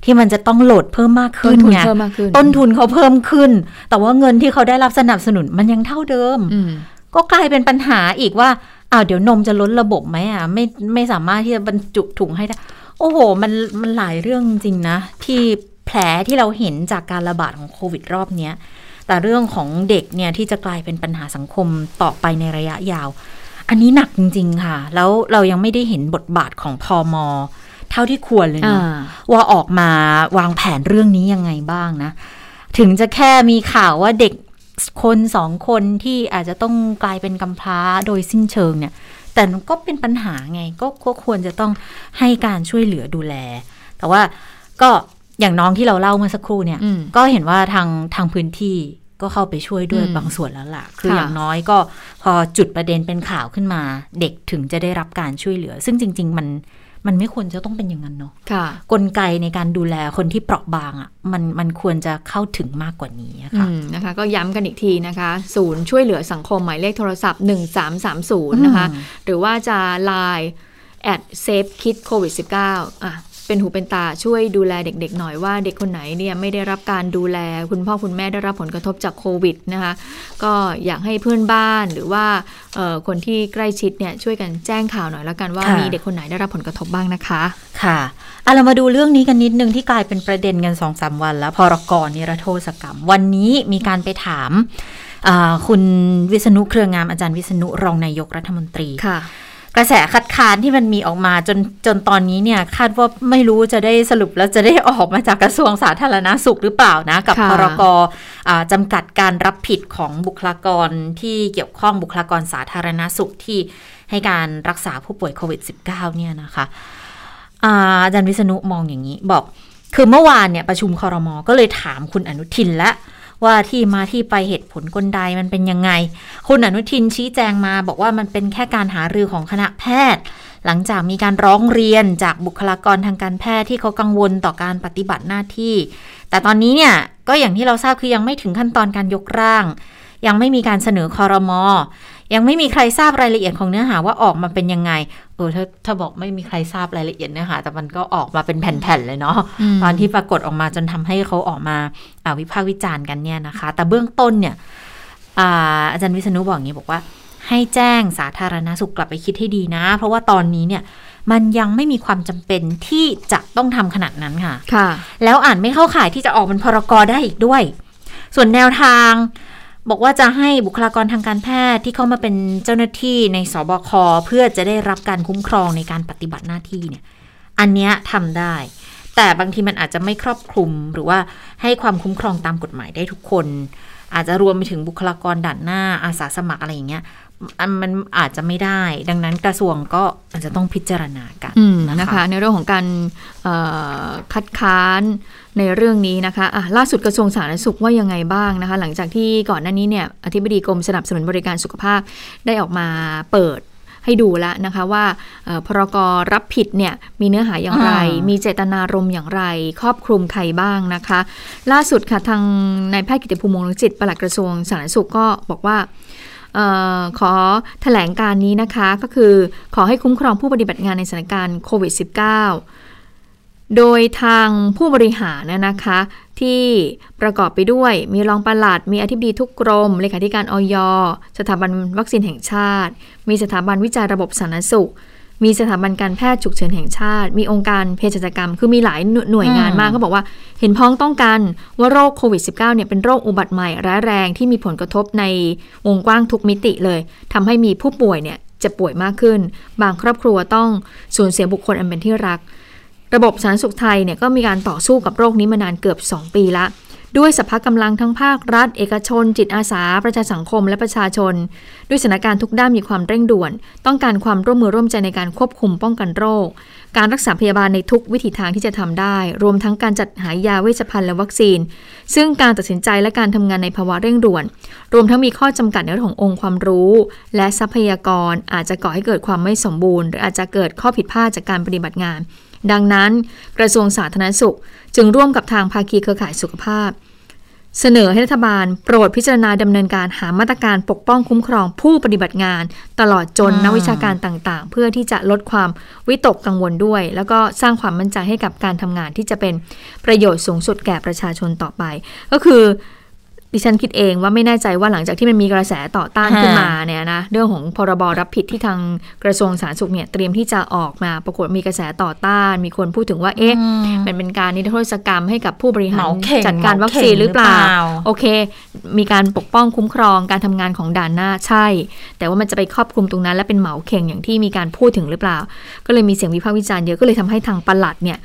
ที่มันจะต้องโหลดเพิ่มมากต้ขึ้นนทุนไงเพิ่มมากขึ้นต้นทุนเขาเพิ่มขึ้น แต่ว่าเงินที่เขาได้รับสนับสนุนมันยังเท่าเดิมอืมก็กลายเป็นปัญหาอีกว่า อ้าวเดี๋ยวนมจะล้นระบบไหมอะไม่ไม่สามารถที่จะบรรจุถุงให้ได้ โอ้โห มันมันหลายเรื่องจริงนะ ที่แผลที่เราเห็นจากการระบาดของโควิดรอบเนี้ยแต่เรื่องของเด็กเนี่ยที่จะกลายเป็นปัญหาสังคมต่อไปในระยะยาว อันนี้หนักจริง ๆ ค่ะ แล้วเรายังไม่ได้เห็นบทบาทของพอมเท่าที่ควรเลยอ่าเนาะว่าออกมาวางแผนเรื่องนี้ยังไงบ้างนะ ถึงจะแค่มีข่าวว่าเด็ก คนสองคนที่อาจจะต้องกลายเป็นกำพร้าโดยสิ้นเชิงเนี่ย แต่มันก็เป็นปัญหาไงก็ก็ควรจะต้องให้การช่วยเหลือดูแล แต่ว่าก็อย่างน้องที่เราเล่าเมื่อสักครู่เนี่ยอืมก็เห็นว่าทางทางพื้นที่ก็เข้าไปช่วยด้วยอืมบางส่วนแล้วล่ะ คือค่ะอย่างน้อยก็พอจุดประเด็นเป็นข่าวขึ้นมา เด็กถึงจะได้รับการช่วยเหลือ ซึ่งจริง ๆ มัน มันไม่ควรจะต้องเป็นอย่างนั้นเนาะค่ะกลไกในการดูแลคนที่เปราะบางอะ่ะมันมันควรจะเข้าถึงมากกว่านี้อะอืค่ะมนะคะ ก็ย้ำกันอีกทีนะคะ ศูนย์ช่วยเหลือสังคมหมายเลขโทรศัพท์ 1330 นะคะอืมหรือว่าจะ Line at safe kid covid 19อะ เป็นหูเป็นตาช่วยดูแลเด็กๆหน่อยว่าเด็กคนไหนเนี่ยไม่ได้รับการดูแล คุณพ่อคุณแม่ได้รับผลกระทบจากโควิดนะคะก็อยากให้เพื่อนบ้านหรือว่าเอ่อคนที่ใกล้ชิดเนี่ยช่วยกันแจ้งข่าวหน่อยแล้วกันว่าค่ะมีเด็กคนไหนได้รับผลกระทบบ้างนะคะค่ะอะเรามาดูเรื่องนี้กันนิดนึงที่กลายเป็นประเด็นกันสองสามวัน แล้วพรกรนิรโทษกรรม วันนี้มีการไปถามอ่าคุณวิษณุเครืองามอาจารย์วิษณุรองนายกรัฐมนตรีค่ะ กระแสคัดค้านที่มันมีออกมาจนจนตอนนี้เนี่ยคาดว่าไม่รู้จะได้สรุปแล้วจะได้ออกมาจากกระทรวงสาธารณาสุขหรือเปล่านะ กับค่ะพรกอ่าจำกัดการรับผิดของบุคลากรที่เกี่ยวข้องบุคลากรสาธารณาสุขที่ให้การรักษาผู้ป่วยโควิด -19 เนี่ยนะคะอาอาจารย์วิษณุมองอย่างนี้บอกคือเมื่อวานเนี่ยประชุมคอรมอก็เลยถามคุณอนุทินและ ว่าที่มาที่ไปเหตุผลกลใดมันเป็นยังไง คุณอนุทินชี้แจงมาบอกว่ามันเป็นแค่การหารือของคณะแพทย์ หลังจากมีการร้องเรียนจากบุคลากรทางการแพทย์ที่เขากังวลต่อการปฏิบัติหน้าที่ แต่ตอนนี้เนี่ยก็อย่างที่เราทราบคือยังไม่ถึงขั้นตอนการยกร่าง ยังไม่มีการเสนอคอรมอ ยังไม่มีใครทราบรายละเอียดของเนื้อหาว่าออกมาเป็นยังไง เออถ้าถ้าบอกไม่มีใครทราบรายละเอียดเนื้อหา แต่มันก็ออกมาเป็นแผ่นๆเลยเนาะตอนที่ปรากฏออกมาจนทำให้เขาออกมาอ่าวิพากษ์วิจารณ์กันเนี่ยนะคะ แต่เบื้องต้นเนี่ยอาอาจารย์วิษณุบอกอย่างนี้บอกว่า ให้แจ้งสาธารณสุขกลับไปคิดให้ดีนะ เพราะว่าตอนนี้เนี่ยมันยังไม่มีความจำเป็นที่จะต้องทำขนาดนั้นค่ะ ค่ะ แล้วอ่านไม่เข้าข่ายที่จะออกเป็นพรกรได้อีกด้วย ส่วนแนวทาง บอกว่าจะให้บุคลากรทางการแพทย์ที่เข้ามาเป็นเจ้าหน้าที่ในสบคเพื่อจะได้รับการคุ้มครองในการปฏิบัติหน้าที่เนี่ย อันเนี้ยทำได้ แต่บางทีมันอาจจะไม่ครอบคลุมหรือว่าให้ความคุ้มครองตามกฎหมายได้ทุกคน อาจจะรวมไปถึงบุคลากรด่านหน้าอาสาสมัครอะไรอย่างเงี้ย มันอาจจะไม่ได้ ดังนั้นกระทรวงก็อาจจะต้องพิจารณากันอืมนะคะ ในเรื่องของการเอ่อคัดค้านในเรื่องนี้นะคะอะล่าสุดกระทรวงสาธารณสุขว่ายังไงบ้างนะคะ หลังจากที่ก่อนหน้านี้เนี่ยอธิบดีกรมสนับสนุนบริการสุขภาพได้ออกมาเปิดให้ดูแล้วนะคะว่าเอ่อพรกรับผิดเนี่ยมีเนื้อหาอย่างไรอ่ามีมีเจตนารมณ์อย่างไร ครอบคลุมใครบ้างนะคะ ล่าสุดค่ะทางนายแพทย์กิติภูมิวงศ์จิตปลัดกระทรวงสาธารณสุขก็บอกว่าเออขอแถลงการนี้นะคะ ก็คือขอให้คุ้มครองผู้ปฏิบัติงานในสถานการณ์โควิด -19 โดยทางผู้บริหารนะนะคะ ที่ประกอบไปด้วยมีรองปลัด มีอธิบดีทุกกรม เลขาธิการออยสถาบันวัคซีนแห่งชาติ มีสถาบันวิจัยระบบสาธารณสุข มีสถาบันการแพทย์ฉุกเฉินแห่งชาติ มีองค์การเภสัชกรรม คือมีหลายหน่วยงานมากเขาบอกว่า เห็นพ้องต้องกันว่าโรคโควิด -19 เนี่ยเป็นโรคอุบัติใหม่ร้ายแรงที่มีผลกระทบในวงกว้างทุกมิติเลยทำให้มีผู้ป่วยเนี่ยเจะป่วยมากขึ้น บางครอบครัวต้องสูญเสียบุคคลอันเป็นที่รัก ระบบสาธารณสุขไทยเนี่ยก็มีการต่อสู้กับโรคนี้มานานเกือบ 2 ปีละ ด้วยสภากำลังทั้งภาครัฐ เอกชน จิตอาสา ประชาสังคมและประชาชน ด้วยสถานการณ์ทุกด้านมีความเร่งด่วน ต้องการความร่วมมือร่วมใจในการควบคุมป้องกันโรค การรักษาพยาบาลในทุกวิถีทางที่จะทำได้ รวมทั้งการจัดหายาเวชภัณฑ์และวัคซีน ซึ่งการตัดสินใจและการทำงานในภาวะเร่งด่วน รวมทั้งมีข้อจำกัดในเรื่องขององค์ความรู้ และทรัพยากรอาจจะก่อให้เกิดความไม่สมบูรณ์ หรืออาจจะเกิดข้อผิดพลาดจากการปฏิบัติงาน ดังนั้นกระทรวงสาธารณสุข จึงร่วมกับทางภาคีเครือข่ายสุขภาพ เสนอให้รัฐบาลโปรดพิจารณาดำเนินการหามาตรการปกป้องคุ้มครองผู้ปฏิบัติงาน ตลอดจนอืมนักวิชาการต่างๆ เพื่อที่จะลดความวิตกกังวลด้วย แล้วก็สร้างความมั่นใจให้กับการทำงานที่จะเป็นประโยชน์สูงสุดแก่ประชาชนต่อไป ก็คือ ดิฉันคิดเองว่าไม่แน่ใจว่าหลังจากที่มันมีกระแสต่อต้านขึ้นมาเนี่ยนะเรื่องของพรบรับผิดที่ทางกระทรวงสาธารณสุขเนี่ยเตรียมที่จะออกมาปรากฏมีกระแสต่อต้าน มีคนพูดถึงว่าเอ๊ะมันเป็นการนิรโทษกรรมให้กับผู้บริหารเหมาเข่งจัดการวัคซีนหรือเปล่าเหมาเข่งหรือเปล่า โอเค มีการปกป้องคุ้มครองการทำงานของด่านหน้าใช่ แต่ว่ามันจะไปครอบคลุมตรงนั้น และเป็นเหมาเข่งอย่างที่มีการพูดถึงหรือเปล่า ก็เลยมีเสียงวิพากษ์วิจารณ์เยอะก็เลยทำให้ทางปลัดเนี่ย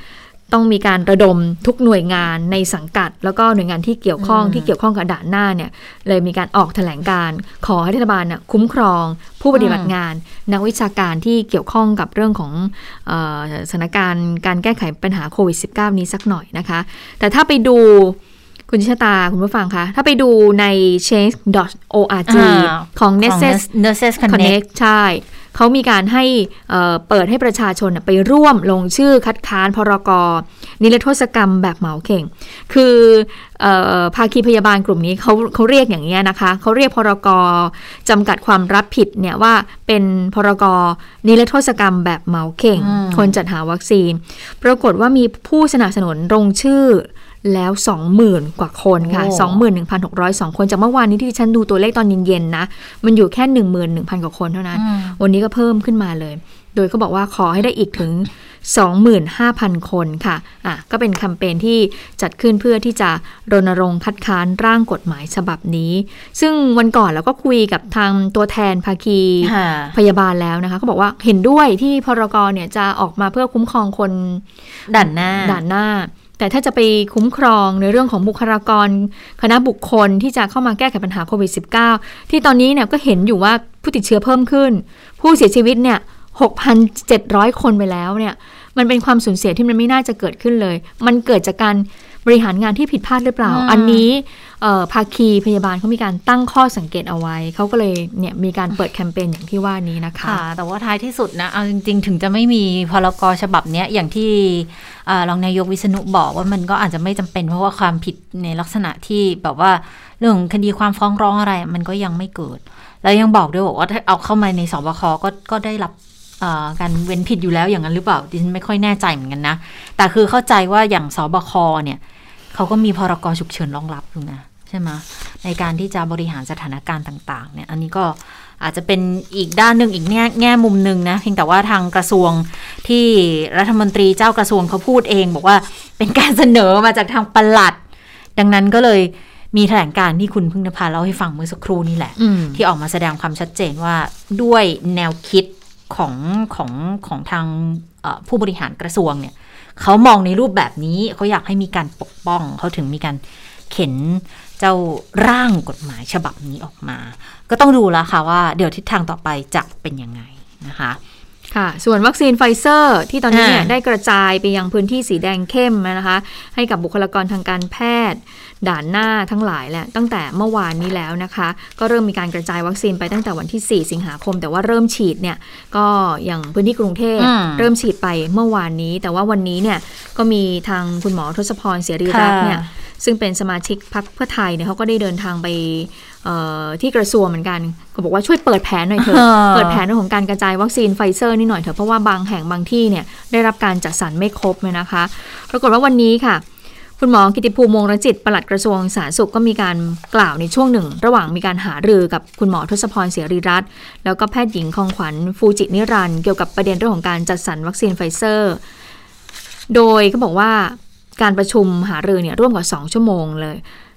ต้องมีการระดมทุกหน่วยงานในสังกัด แล้วก็หน่วยงานที่เกี่ยวข้องอืมที่เกี่ยวข้องกับด่านหน้าเนี่ยเลยมีการออกแถลงการณ์ขอให้รัฐบาลน่ะคุ้มครอง ผู้ปฏิบัติงาน นักวิชาการที่เกี่ยวข้องกับเรื่องของเอ่อสถานการณ์การแก้ไขปัญหาโควิด -19 นี้สักหน่อยนะคะ แต่ถ้าไปดูคุณชะตา คุณผู้ฟังคะ ถ้าไปดูใน change.org อ่าของของ Nurses Nurses Connect Connect ใช่ เขามีการให้เอ่อเปิดให้ประชาชนน่ะไปร่วมลงชื่อคัดค้านพรกนิรโทษกรรมแบบเหมาเข่ง คือเออภาคีพยาบาลกลุ่มนี้เขาเขาเรียกอย่างนี้ยนะคะเขาเรียกพรกจำกัดความรับผิดเนี่ยว่าเป็นพรกนิรโทษกรรมแบบเหมาเข่งอืมคนจัดหาวัคซีน ปรากฏว่ามีผู้สนับสนุนลงชื่อ แล้ว 20,000 กว่าคนค่ะโอ้21,602 คนจากเมื่อวานนี้ที่ฉันดูตัวเลขตอนเย็นๆนะ มันอยู่แค่ 11,000 กว่าคนเท่านั้นอืมวันนี้ก็เพิ่มขึ้นมาเลย โดยเขาบอกว่าขอให้ได้อีกถึง 25,000 คนค่ะ อะ ก็เป็นแคมเปญที่จัดขึ้นเพื่อที่จะรณรงค์คัดค้านร่างกฎหมายฉบับนี้ ซึ่งวันก่อนเราก็คุยกับทางตัวแทนภาคีค่ะพยาบาลแล้วนะคะเขาบอกว่าเห็นด้วยที่พรกเนี่ยจะออกมาเพื่อคุ้มครองคนด่านหน้าด่านหน้า แต่ถ้าจะไปคุ้มครองในเรื่องของบุคลากร คณะบุคคลที่จะเข้ามาแก้ไขปัญหาโควิด -19 ที่ตอนนี้เนี่ยก็เห็นอยู่ว่าผู้ติดเชื้อเพิ่มขึ้น ผู้เสียชีวิตเนี่ย 6,700 คนไปแล้วเนี่ย มันเป็นความสูญเสียที่มันไม่น่าจะเกิดขึ้นเลย มันเกิดจากการ บริหารงานที่ผิดพลาดหรือเปล่าอืมอันนี้เอ่อภาคีพยาบาลเขามีการตั้งข้อสังเกตเอาไว้ เขาก็เลยเนี่ยมีการเปิดแคมเปญอย่างที่ว่านี้นะคะค่ะแต่ว่าท้ายที่สุดนะ เอาจริง ๆ ถึงจะไม่มีพรกฉบับเนี้ยอย่างที่เอ่อรองนายกวิษณุบอกว่ามันก็อาจจะไม่จำเป็นเพราะว่าความผิดในลักษณะที่แบบว่าเรื่องของคดีความฟ้องร้องอะไร มันก็ยังไม่เกิด แล้วยังบอกด้วยบอกว่าถ้าเอาเข้ามาในสบคก็ก็ได้รับเอ่อการเว้นผิดอยู่แล้วอย่างนั้นหรือเปล่าดิฉันไม่ค่อยแน่ใจเหมือนกันนะ แต่คือเข้าใจว่าอย่างสบคเนี่ย เขาก็มีพรกฉุกเฉินรองรับอยู่นะใช่ไหมในการที่จะบริหารสถานการณ์ต่างๆเนี่ยอันนี้ก็อาจจะเป็นอีกด้านหนึ่งอีกแง่แง่มุมหนึ่งนะเพียงแต่ว่าทางกระทรวงที่รัฐมนตรีเจ้ากระทรวงเขาพูดเอง บอกว่าเป็นการเสนอมาจากทางปลัด ดังนั้นก็เลยมีแถลงการที่คุณพึ่งนภาเล่าให้ฟังเมื่อสักครู่นี่แหละ ที่ออกมาแสดงความชัดเจนว่าด้วยแนวคิดของของของทางผู้บริหารกระทรวงเนี่ย เขามองในรูปแบบนี้เขาอยากให้มีการปกป้องเขาถึงมีการเข็นเจ้าร่างกฎหมายฉบับนี้ออกมา ก็ต้องดูแล้วค่ะว่าเดี๋ยวทิศทางต่อไปจะเป็นยังไงนะคะค่ะ ส่วนวัคซีนไฟเซอร์ที่ตอนนี้เนี่ยอ่าได้กระจายไปยังพื้นที่สีแดงเข้มนะคะ ให้กับบุคลากรทางการแพทย์ ด่านหน้าทั้งหลายแหละตั้งแต่เมื่อวานนี้แล้วนะคะ ก็เริ่มมีการกระจายวัคซีนไปตั้งแต่วันที่ 4 สิงหาคม แต่ว่าเริ่มฉีดเนี่ยก็อย่างพื้นที่กรุงเทพอืมเริ่มฉีดไปเมื่อวานนี้ แต่ว่าวันนี้เนี่ยก็มีทางคุณหมอทศพรเสรีรักษ์เนี่ยซึ่งเป็นสมาชิกพรรคเพื่อไทยเนี่ยเขาก็ได้เดินทางไปเอ่อที่กระทรวงเหมือนกันก็บอกว่าช่วยเปิดแผนหน่อยเถอะอ่าเปิดแผนเรื่องของการกระจายวัคซีนไฟเซอร์นี่หน่อยเถอะเพราะว่าบางแห่งบางที่เนี่ยได้รับการจัดสรรไม่ครบเลยนะคะ ปรากฏว่าวันนี้ค่ะ คุณหมอเกียรติภูมิวงศ์รจิตปลัดกระทรวงสาธารณสุขก็มีการกล่าวในช่วงหนึ่ง ระหว่างมีการหารือกับคุณหมอทศพรเสรีรักษ์แล้วก็แพทย์หญิงคองขวัญฟูจินิรันเกี่ยวกับประเด็นเรื่องของการจัดสรรวัคซีนไฟเซอร์ โดยเขาบอกว่าการประชุมหารือเนี่ยร่วมกว่า 2 ชั่วโมงเลย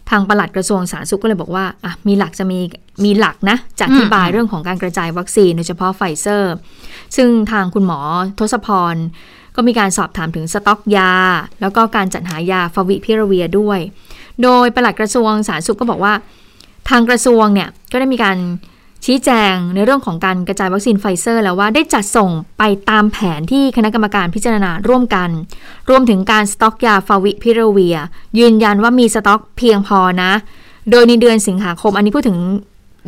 ทางปลัดกระทรวงสาธารณสุขก็เลยบอกว่าอะมีหลักจะมีมีหลักนะจะอธิบายเรื่องของการกระจายวัคซีนโดยเฉพาะไฟเซอร์ ซึ่งทางคุณหมอทศพร ก็มีการสอบถามถึงสต็อกยา แล้วก็การจัดหายาฟาวิพิราเวียร์ด้วย โดยปลัดกระทรวงสาธารณสุขก็บอกว่า ทางกระทรวงเนี่ยก็ได้มีการชี้แจงในเรื่องของการกระจายวัคซีนไฟเซอร์ แล้วว่าได้จัดส่งไปตามแผนที่คณะกรรมการพิจารณาร่วมกัน รวมถึงการสต็อกยาฟาวิพิราเวียร์ ยืนยันว่ามีสต็อกเพียงพอนะ โดยในเดือนสิงหาคมอันนี้พูดถึง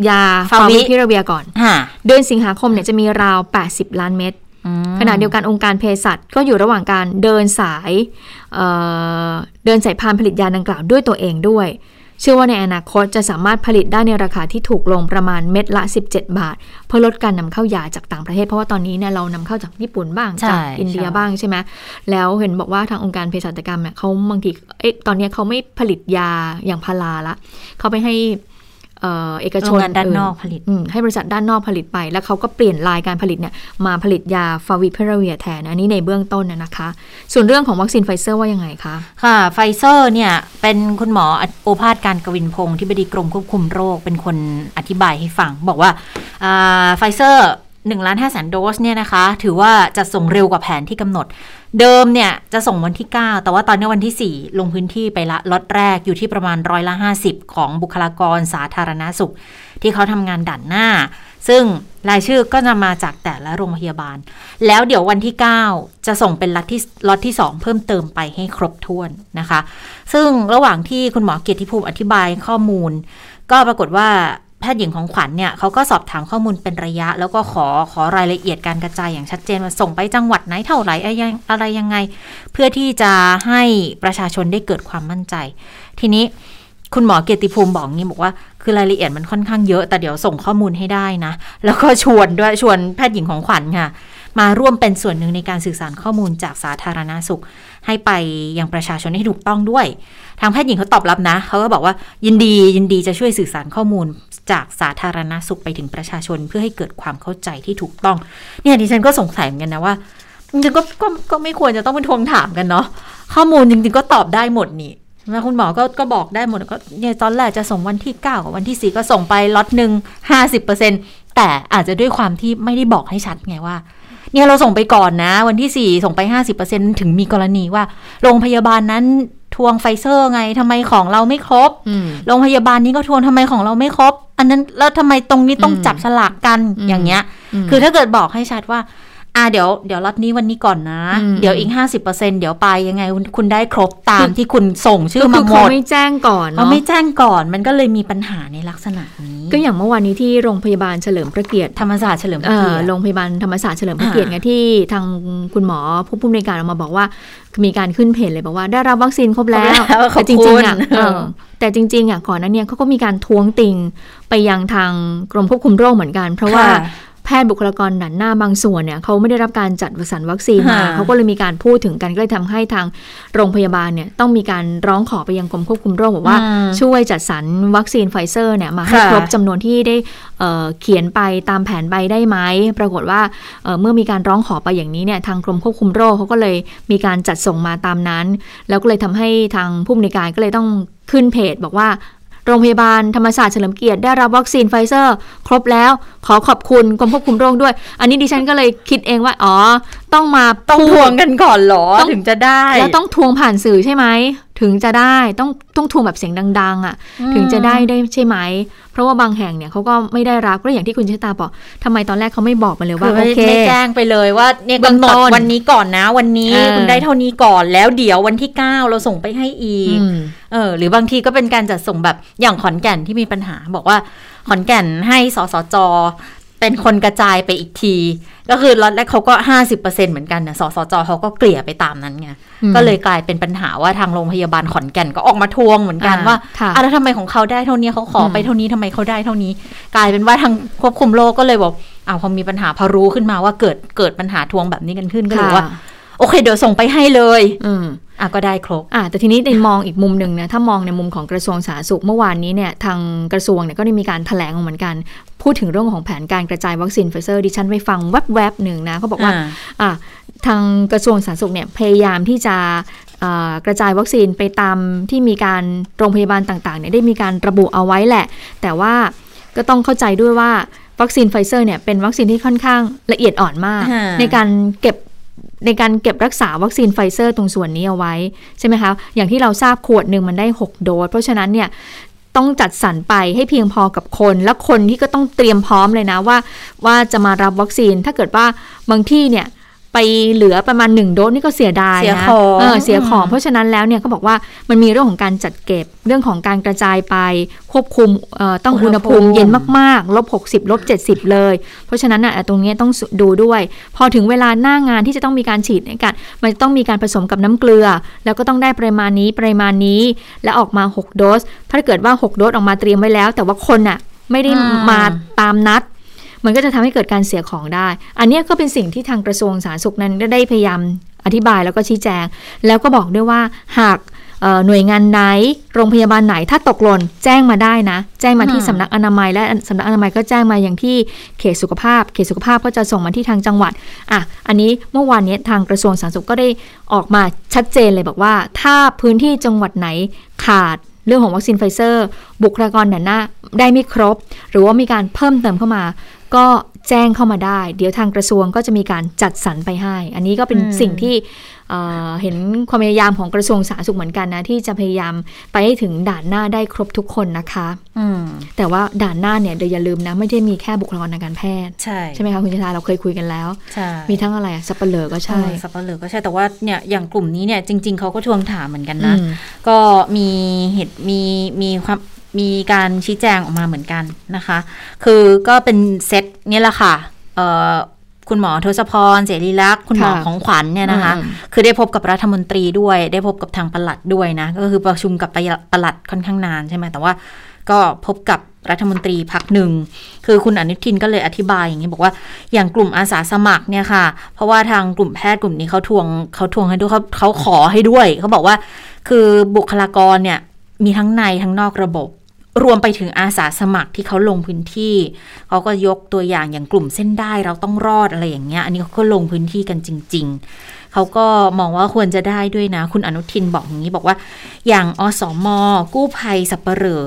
ยาฟาฟาวิวิพิราเวียร์ก่อนค่ะเดือนสิงหาคมเนี่ยจะมีราว 80 ล้านเม็ดอืม ขณะเดียวกันองค์การเภสัชก็อยู่ระหว่างการเดินสายเอ่อเดินสายพานผลิตยาดังกล่าวด้วยตัวเองด้วย เชื่อว่าในอนาคตจะสามารถผลิตได้ในราคาที่ถูกลงประมาณเม็ดละ 17 บาท เพื่อลดการนำเข้ายาจากต่างประเทศ เพราะว่าตอนนี้เนี่ยเรานำเข้าจากญี่ปุ่นบ้างใช่จากอินเดียใช่บ้างใช่ไหมแล้วเห็นบอกว่าทางองค์การเภสัชกรรมเนี่ยเขาบางทีเอ๊ะตอนเนี้ยเขาไม่ผลิตยาอย่างพาราละเขาไปให้ เอ่อเอกชโรงนงานด้านอื่นอกผลิตอืมให้บริษัทด้านนอกผลิตไป แล้วเขาก็เปลี่ยนไลน์การผลิตเนี่ยมาผลิตยาฟาวิพิราเวียร์แทนอันนี้ในเบื้องต้นนะนะคะ ส่วนเรื่องของวัคซีนไฟเซอร์ว่ายังไงคะค่ะไฟเซอร์เนี่ยเป็นคุณหมอโอภาสการย์กวินพงศ์อธิบดีกรมควบคุมโรคเป็นคนอธิบายให้ฟัง บอกว่าไฟเซอร์ 1ล้าน5แสนโดสเนี่ยนะคะ ถือว่าจะส่งเร็วกว่าแผนที่กำหนด เดิมเนี่ยจะส่งวันที่ 9 แต่ว่าตอนนี้วันที่ 4 ลงพื้นที่ไปละล็อตแรกอยู่ที่ประมาณร้อยละ 50 ของบุคลากรสาธารณสุข ที่เขาทำงานด่านหน้า ซึ่งรายชื่อก็จะมาจากแต่ละโรงพยาบาล แล้วเดี๋ยววันที่ 9 จะส่งเป็นล็อตที่ล็อตที่ 2 เพิ่มเติมไปให้ครบถ้วนนะคะ ซึ่งระหว่างที่คุณหมอเกียรติภูมิอธิบายข้อมูล ก็ปรากฏว่า แพทย์หญิงของขวัญเนี่ยเขาก็สอบถามข้อมูลเป็นระยะ แล้วก็ขอขอรายละเอียดการกระจายอย่างชัดเจนว่าส่งไปจังหวัดไหนเท่าไหร่อะไรยังไงไง เพื่อที่จะให้ประชาชนได้เกิดความมั่นใจ ทีนี้คุณหมอเกียรติภูมิบอกงี้บอกว่าคือรายละเอียดมันค่อนข้างเยอะแต่เดี๋ยวส่งข้อมูลให้ได้นะ แล้วก็ชวนด้วยชวนแพทย์หญิงของขวัญค่ะ มาร่วมเป็นส่วนหนึ่งในการสื่อสารข้อมูลจากสาธารณาสุข ให้ไปยังประชาชนให้ถูกต้องด้วย ทางแพทย์หญิงเขาตอบรับนะเขาก็บอกว่ายินดียินดีจะช่วยสื่อสารข้อมูล จากสาธารณสุขไปถึงประชาชนเพื่อให้เกิดความเข้าใจที่ถูกต้อง เนี่ยดิฉันก็สงสัยเหมือนกันนะว่าจริงๆก็ก็ก็ไม่ควรจะต้องเป็นทวงถามกันเนาะข้อมูลจริงๆก็ตอบได้หมดนี่แล้วคุณหมอก็ก็บอกได้หมดก็เนี่ยตอนแรกจะส่งวันที่ 9 กับวันที่ 4 ก็ส่งไปล็อตหนึ่ง50%แต่อาจจะด้วยความที่ไม่ได้บอกให้ชัดไงว่าเนี่ยเราส่งไปก่อนนะ วันที่ 4 ส่งไป 50%ถึงมีกรณีว่า โรงพยาบาลนั้น ทวงไฟเซอร์ไงทำไมของเราไม่ครบอืมโรงพยาบาลนี้ก็ทวงทำไมของเราไม่ครบ อันนั้นแล้วทำไมตรงนี้ต้องอืมจับฉลากกันอืมอย่างเงี้ยมคือถ้าเกิดบอกให้ชัดว่า อ่าเดี๋ยวเดี๋ยวล็อตนี้วันนี้ก่อนนะอืมเดี๋ยวอีกห้าสิบเปอร์เซ็นต์เดี๋ยวไปยังไงคุณคุณได้ครบตามที่คุณส่งชื่อก็มาคือหมเขาดไม่แจ้งก่อนเขาเนาะไม่แจ้งก่อนมันก็เลยมีปัญหาในลักษณะนี้ ก็อย่างเมื่อวานนี้ที่โรงพยาบาลเฉลิมพระเกียรติธรรมศาสตร์เฉลิมพเอ่ระเกีอยรติโรงพยาบาลธรรมศาสตร์เฉลิมพระเกียรติอ่าไงที่ทางคุณหมอผู้ผู้อำนวยการออกมาบอกว่ามีการขึ้นเพจเลยบอกว่าได้รับวัคซีนครบแล้วครบแล้วขอบแต่จริงๆอะคุณเออแต่จริงๆอะก่อนหนั้นเนี่ยเขาก็มีการท้วงติงไปยังทางกรมควบคุมโรคเหมือนกัน เพราะว่าค่ะแพแพทย์บุคลากรด่านหน้าบางส่วนเนี่ยเขาไม่ได้รับการจัดสรรวัคซีนมาค่ะเขาก็เลยมีการพูดถึงกันก็เลยทำให้ทางโรงพยาบาลเนี่ยต้องมีการร้องขอไปยังกรมควบคุมโรคบอกว่าอืมช่วยจัดสรรวัคซีนไฟเซอร์เนี่ยมาให้ค่ะครบจำนวนที่ได้เอ่อเขียนไปตามแผนใบได้ไหมปรากฏว่าเอ่อเมื่อมีการร้องขอไปอย่างนี้เนี่ยทางกรมควบคุมโรคเขาก็เลยมีการจัดส่งมาตามนั้น แล้วก็เลยทำให้ทางผู้อำนวยการก็เลยต้องขึ้นเพจบอกว่า โรงพยาบาลธรรมศาสตร์เฉลิมเกียรติได้รับวัคซีนไฟเซอร์ ครบแล้วขอขอบคุณกรมควบคุมโรคด้วย อันนี้ดิฉันก็เลยคิดเองว่า อ๋อต้องมาต้องพูดทวงกันก่อนเหรอต้องถึงจะได้ แล้วต้องทวงผ่านสื่อใช่ไหมถึงจะได้ต้องต้องทวงแบบเสียงดัง ๆ อะอืมถึงจะได้ได้ใช่ไหม เพราะว่าบางแห่งเนี่ยเขาก็ไม่ได้รับก็อย่างที่คุณชะตาบอกทำไมตอนแรกเขาไม่บอกมาเลยคืว่าอโอไม่เคไม่แจ้งไปเลยว่าเนี่ยเบื้องกำหนดต้นวันนี้ก่อนนะ วันนี้เออคุณได้เท่านี้ก่อนแล้วเดี๋ยววันที่ 9 เราส่งไปให้อีกอืมเออหรือบางทีก็เป็นการจัดส่งแบบอย่างขอนแก่นที่มีปัญหาบอกว่าขอนแก่นให้สสจ เป็นคนกระจายไปอีกที ก็คือล็อตแรกเขาก็50%เหมือนกันนะสสจเขาก็เกลี่ยไปตามนั้นไงอืมก็เลยกลายเป็นปัญหาว่าทางโรงพยาบาลขอนแก่นก็ออกมาทวงเหมือนกันอ่าว่าค่ะอะแล้วทำไมของเขาได้เท่านี้เขาขอไปอืมเท่านี้ทำไมเขาได้เท่านี้ กลายเป็นว่าทางควบคุมโรคก็เลยบอกอ้าวพอมีปัญหาพอรู้ขึ้นมาว่าเกิดเกิดปัญหาทวงแบบนี้กันขึ้นก็เลยว่า โอเค เดี๋ยวส่งไปให้เลย อืมอะก็ได้ครบอ่าแต่ทีนี้ในมองอีกมุมหนึ่งนะถ้ามองในมุมของกระทรวงสาธารณสุขเมื่อวานนี้เนี่ยทางกระทรวงเนี่ยก็ได้มีการแถลงออกเหมือนกัน พูดถึงเรื่องของแผนการกระจายวัคซีนไฟเซอร์ดิฉันไปฟังแวบๆหนึ่งนะเขาบอกว่าอ่าอะทางกระทรวงสาธารณสุขเนี่ยพยายามที่จะอ่ากระจายวัคซีนไปตามที่มีการโรงพยาบาลต่างๆเนี่ยได้มีการระบุเอาไว้แหละ แต่ว่าก็ต้องเข้าใจด้วยว่าวัคซีนไฟเซอร์เนี่ยเป็นวัคซีนที่ค่อนข้างละเอียดอ่อนมากค่ะในการเก็บ ในการเก็บรักษาวัคซีนไฟเซอร์ตรงส่วนนี้เอาไว้ ใช่ไหมคะ อย่างที่เราทราบขวดหนึ่งมันได้ 6 โดส เพราะฉะนั้นเนี่ยต้องจัดสรรไปให้เพียงพอกับคน และคนที่ก็ต้องเตรียมพร้อมเลยนะว่า ว่าจะมารับวัคซีนถ้าเกิดว่าบางที่เนี่ย ไปเหลือประมาณ 1 โดสนี่ก็เสียดายเสียนะของเออเสียของอืมเพราะฉะนั้นแล้วเนี่ยเขาบอกว่ามันมีเรื่องของการจัดเก็บเรื่องของการกระจายไปควบคุมเอ่อต้องอุณหภูมิเย็นมากๆลบ60ลบ70 เลย เพราะฉะนั้นอะตรงนี้ต้องดูด้วย พอถึงเวลาหน้างานที่จะต้องมีการฉีดในการมันจะต้องมีการผสมกับน้ำเกลือ แล้วก็ต้องได้ปริมาณนี้ปริมาณนี้ และออกมา 6 โดส ถ้าเกิดว่า 6 โดสออกมาเตรียมไว้แล้ว แต่ว่าคนอะไม่ได้อืมมาตามนัด มันก็จะทำให้เกิดการเสียของได้ อันเนี้ยก็เป็นสิ่งที่ทางกระทรวงสาธารณสุขนั้นได้พยายามอธิบายแล้วก็ชี้แจง แล้วก็บอกด้วยว่าหากเอ่อหน่วยงานไหน โรงพยาบาลไหนถ้าตกหล่นแจ้งมาได้นะ แจ้งมาที่อืมสำนักอนามัยและสำนักอนามัยก็แจ้งมาอย่างที่เขตสุขภาพ เขตสุขภาพก็จะส่งมาที่ทางจังหวัดอะอันนี้เมื่อวานนี้ทางกระทรวงสาธารณสุขก็ได้ออกมาชัดเจนเลยบอกว่า ถ้าพื้นที่จังหวัดไหนขาดเรื่องของวัคซีนไฟเซอร์ บุคลากรด่านหน้าได้ไม่ครบ หรือว่ามีการเพิ่มเติมเข้ามา ก็แจ้งเข้ามาได้ เดี๋ยวทางกระทรวงก็จะมีการจัดสรรไปให้ อันนี้ก็เป็นอืมสิ่งที่เอ่อเห็นความพยายามของกระทรวงสาธารณสุขเหมือนกันนะ ที่จะพยายามไปให้ถึงด่านหน้าได้ครบทุกคนนะคะอืมแต่ว่าด่านหน้าเนี่ยเดี๋ยวอย่าลืมนะ ไม่ได้มีแค่บุคลากรทางการแพทย์ ใช่ใช่ไหมคะคุณชาตาเราเคยคุยกันแล้วใช่มีทั้งอะไรอะสับปะเหร่อก็ใช่เออสับปะเหลือก็ใช่แต่ว่าเนี่ยอย่างกลุ่มนี้เนี่ยจริง ๆเขาก็ทวงถามเหมือนกันนะอืมก็มีเหตุมีมีความ มีการชี้แจงออกมาเหมือนกันนะคะ คือก็เป็นเซตเนี่ยแหละค่ะเอ่อคุณหมอทศพร เสรีลักษณ์คุณหมอค่ะของขวัญเนี่ยนะคะอืมคือได้พบกับรัฐมนตรีด้วย ได้พบกับทางปลัดด้วยนะ ก็คือประชุมกับปลัดค่อนข้างนานใช่ไหมแต่ว่าก็พบกับรัฐมนตรีพักหนึ่ง คือคุณอนุทินก็เลยอธิบายอย่างนี้บอกว่าอย่างกลุ่มอาสาสมัครเนี่ยค่ะ เพราะว่าทางกลุ่มแพทย์กลุ่มนี้เขาทวงเขาทวงให้ด้วยเขาเขาขอให้ด้วย เขาบอกว่าคือบุคลากรเนี่ยมีทั้งในทั้งนอกระบบ รวมไปถึงอาสาสมัครที่เขาลงพื้นที่เขาก็ยกตัวอย่างอย่างกลุ่มเส้นได้เราต้องรอดอะไรอย่างเงี้ย อันนี้เขาก็ลงพื้นที่กันจริง ๆ เขาก็มองว่าควรจะได้ด้วยนะ คุณอนุทินบอกอย่างนี้บอกว่า อย่างอสมกู้ภัยสับปเหร่อ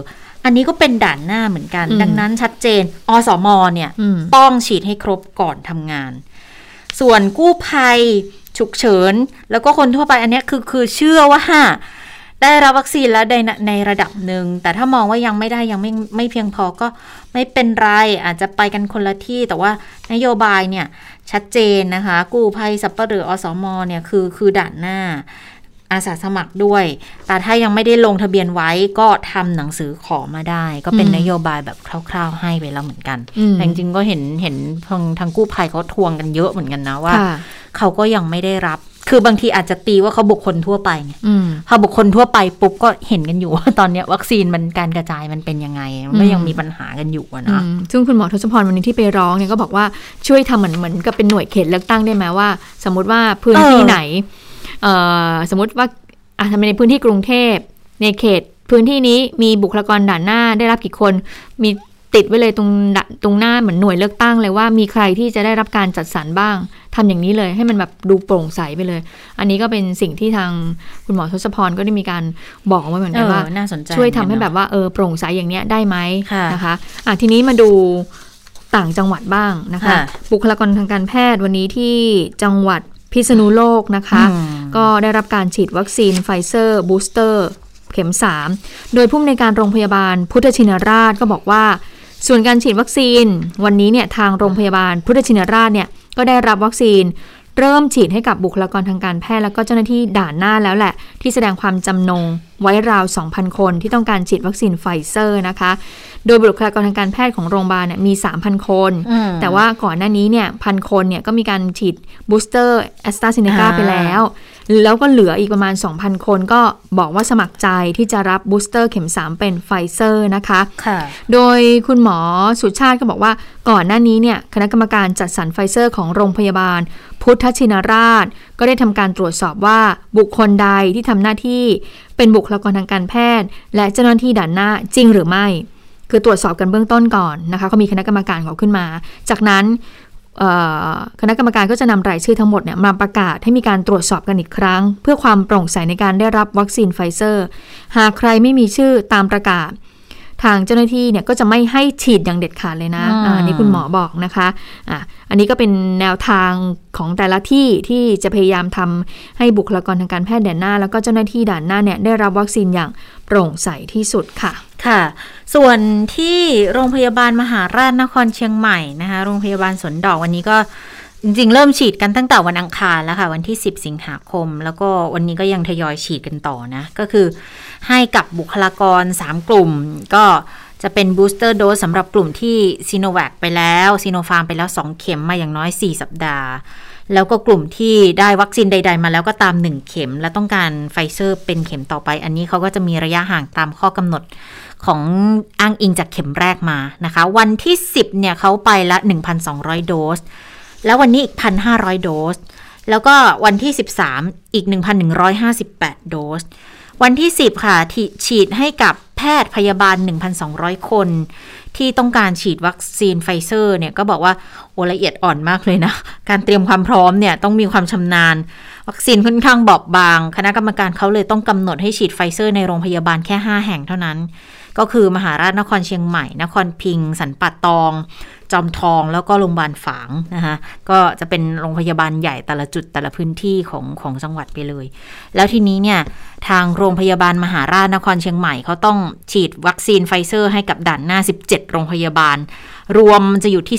อันนี้ก็เป็นด่านหน้าเหมือนกันอืมดังนั้นชัดเจน อสมเนี่ยอืมต้องฉีดให้ครบก่อนทำงาน ส่วนกู้ภัยฉุกเฉิน แล้วก็คนทั่วไปอันเนี้ยคือคือเชื่อว่า ได้รับวัคซีนแล้วในในระดับหนึ่ง แต่ถ้ามองว่ายังไม่ได้ยังไม่ไม่เพียงพอก็ไม่เป็นไร อาจจะไปกันคนละที่ แต่ว่านโยบายเนี่ยชัดเจนนะคะ กู้ภัยสับปะเหร่ออสมเนี่ยคือคือด่านหน้าอาสาสมัครด้วย แต่ถ้ายังไม่ได้ลงทะเบียนไว้ก็ทำหนังสือขอมาได้ ก็เป็นอืมนโยบายแบบคร่าว ๆ ให้ไปแล้วเหมือนกันอืมแต่จริงๆก็เห็นเห็นทางทางกู้ภัยเขาทวงกันเยอะเหมือนกันนะว่าค่ะเขาก็ยังไม่ได้รับ คือบางทีอาจจะตีว่าเขาบุคคลทั่วไปไงอืมพอบุคคลทั่วไปปุ๊บก็เห็นกันอยู่ว่าตอนเนี้ยวัคซีนมันการกระจายมันเป็นยังไงมันก็ยังมีปัญหากันอยู่อะอืนะมซึ่งคุณหมอทศพรวันนี้ที่ไปร้องเนี่ยก็บอกว่าช่วยทำเหมือนเหมือนกับเป็นหน่วยเขตเลือกตั้งได้ไหมว่า สมมติว่าพื้นที่เออไหนเอ่อสมมติว่าอะทำในพื้นที่กรุงเทพในเขตพื้นที่นี้มีบุคลากรด่านหน้าได้รับกี่คน มี ติดไว้เลยตรงดะตรงหน้าเหมือนหน่วยเลือกตั้งเลยว่ามีใครที่จะได้รับการจัดสรรบ้างทำอย่างนี้เลยให้มันแบบดูโปร่งใสไปเลย อันนี้ก็เป็นสิ่งที่ทางคุณหมอทศพรก็ได้มีการบอกไว้เหมือนกันเออว่าน่าสนใจช่วยทำให้เหมือนกันแบบว่าเออโปร่งใสอย่างเนี้ยได้ไหมค่ะนะคะอะทีนี้มาดูต่างจังหวัดบ้างนะคะค่ะบุคลากรทางการแพทย์วันนี้ที่จังหวัดพิษณุโลกนะคะอืมก็ได้รับการฉีดวัคซีนไฟเซอร์บูสเตอร์เข็ม 3 โดยผู้อำนวยการโรงพยาบาลพุทธชินราชก็บอกว่า ส่วนการฉีดวัคซีน วันนี้เนี่ยทางโรงพยาบาลพุทธชินราชเนี่ยก็ได้รับวัคซีน เริ่มฉีดให้กับบุคลากรทางการแพทย์ แล้วก็เจ้าหน้าที่ด่านหน้าแล้วแหละ ที่แสดงความจำนงไว้ราว 2,000 คนที่ต้องการฉีดวัคซีนไฟเซอร์นะคะ โดยบุคลากรทางการแพทย์ของโรงพยาบาลเนี่ยมี 3,000 คนอืมแต่ว่าก่อนหน้านี้เนี่ยพันคนเนี่ยก็มีการฉีดบูสเตอร์แอสตราเซเนกาอ่าไปแล้ว แล้วก็เหลืออีกประมาณ 2,000 คนก็บอกว่าสมัครใจที่จะรับบูสเตอร์เข็ม 3 เป็นไฟเซอร์นะคะค่ะโดยคุณหมอสุชาติก็บอกว่าก่อนหน้านี้เนี่ยคณะกรรมการจัดสรรไฟเซอร์ของโรงพยาบาล พุทธชินราช ก็ได้ทำการตรวจสอบว่าบุคคลใดที่ทำหน้าที่เป็นบุคลากรทางการแพทย์ และเจ้าหน้าที่ด่านหน้าจริงหรือไม่ คือตรวจสอบกันเบื้องต้นก่อนนะคะเขามีคณะกรรมการเขาขึ้นมา จากนั้นคณะกรรมการก็จะนำรายชื่อทั้งหมดเนี่ยมาประกาศให้มีการตรวจสอบกันอีกครั้ง เพื่อความโปร่งใสในการได้รับวัคซีนไฟเซอร์ หากใครไม่มีชื่อตามประกาศ ทางเจ้าหน้าที่เนี่ยก็จะไม่ให้ฉีดอย่างเด็ดขาดเลยนะอืมอ่าอันนี้คุณหมอบอกนะคะอะอันนี้ก็เป็นแนวทางของแต่ละที่ที่จะพยายามทำให้บุคลากรทางการแพทย์ด่านหน้า แล้วก็เจ้าหน้าที่ด่านหน้าเนี่ยได้รับวัคซีนอย่างโปร่งใสที่สุดค่ะค่ะ ส่วนที่โรงพยาบาลมหาราชนครเชียงใหม่นะคะ โรงพยาบาลสวนดอกวันนี้ก็จริงๆ เริ่มฉีดกันตั้งแต่วันอังคารแล้วค่ะ วันที่ 10 สิงหาคม แล้วก็วันนี้ก็ยังทยอยฉีดกันต่อนะ ก็คือ ให้กับบุคลากร 3 กลุ่ม ก็จะเป็นบูสเตอร์โดสสำหรับกลุ่มที่ซีโนแวคไปแล้วซีโนฟาร์มไปแล้ว 2 เข็มมาอย่างน้อย 4 สัปดาห์ แล้วก็กลุ่มที่ได้วัคซีนใด ๆ มาแล้วก็ตาม 1 เข็ม และต้องการไฟเซอร์เป็นเข็มต่อไป อันนี้เขาก็จะมีระยะห่างตามข้อกำหนดของอ้างอิงจากเข็มแรกมานะคะ วันที่ 10 เนี่ยเข้าไปละ 1,200 โดส แล้ววันนี้อีก 1,500 โดส แล้วก็วันที่ 13 อีก 1,158 โดส วันที่ 10 ค่ะฉีดให้กับแพทย์พยาบาล 1,200 คน ที่ต้องการฉีดวัคซีนไฟเซอร์เนี่ยก็บอกว่าโอละเอียดอ่อนมากเลยนะ การเตรียมความพร้อมเนี่ยต้องมีความชำนาญ วัคซีนค่อนข้างบอบบาง คณะกรรมการเขาเลยต้องกำหนดให้ฉีดไฟเซอร์ในโรงพยาบาลแค่ 5 แห่งเท่านั้น ก็คือมหาราชนครเชียงใหม่ นครพิงค์สันป่าตอง จอมทองแล้วก็โรงพยาบาลฝางนะคะก็จะเป็นโรงพยาบาลใหญ่แต่ละจุดแต่ละพื้นที่ของของจังหวัดไปเลย แล้วทีนี้เนี่ยทางโรงพยาบาลมหาราชนครเชียงใหม่เขาต้องฉีดวัคซีนไฟเซอร์ให้กับด่านหน้า 17 โรงพยาบาล รวมจะอยู่ที่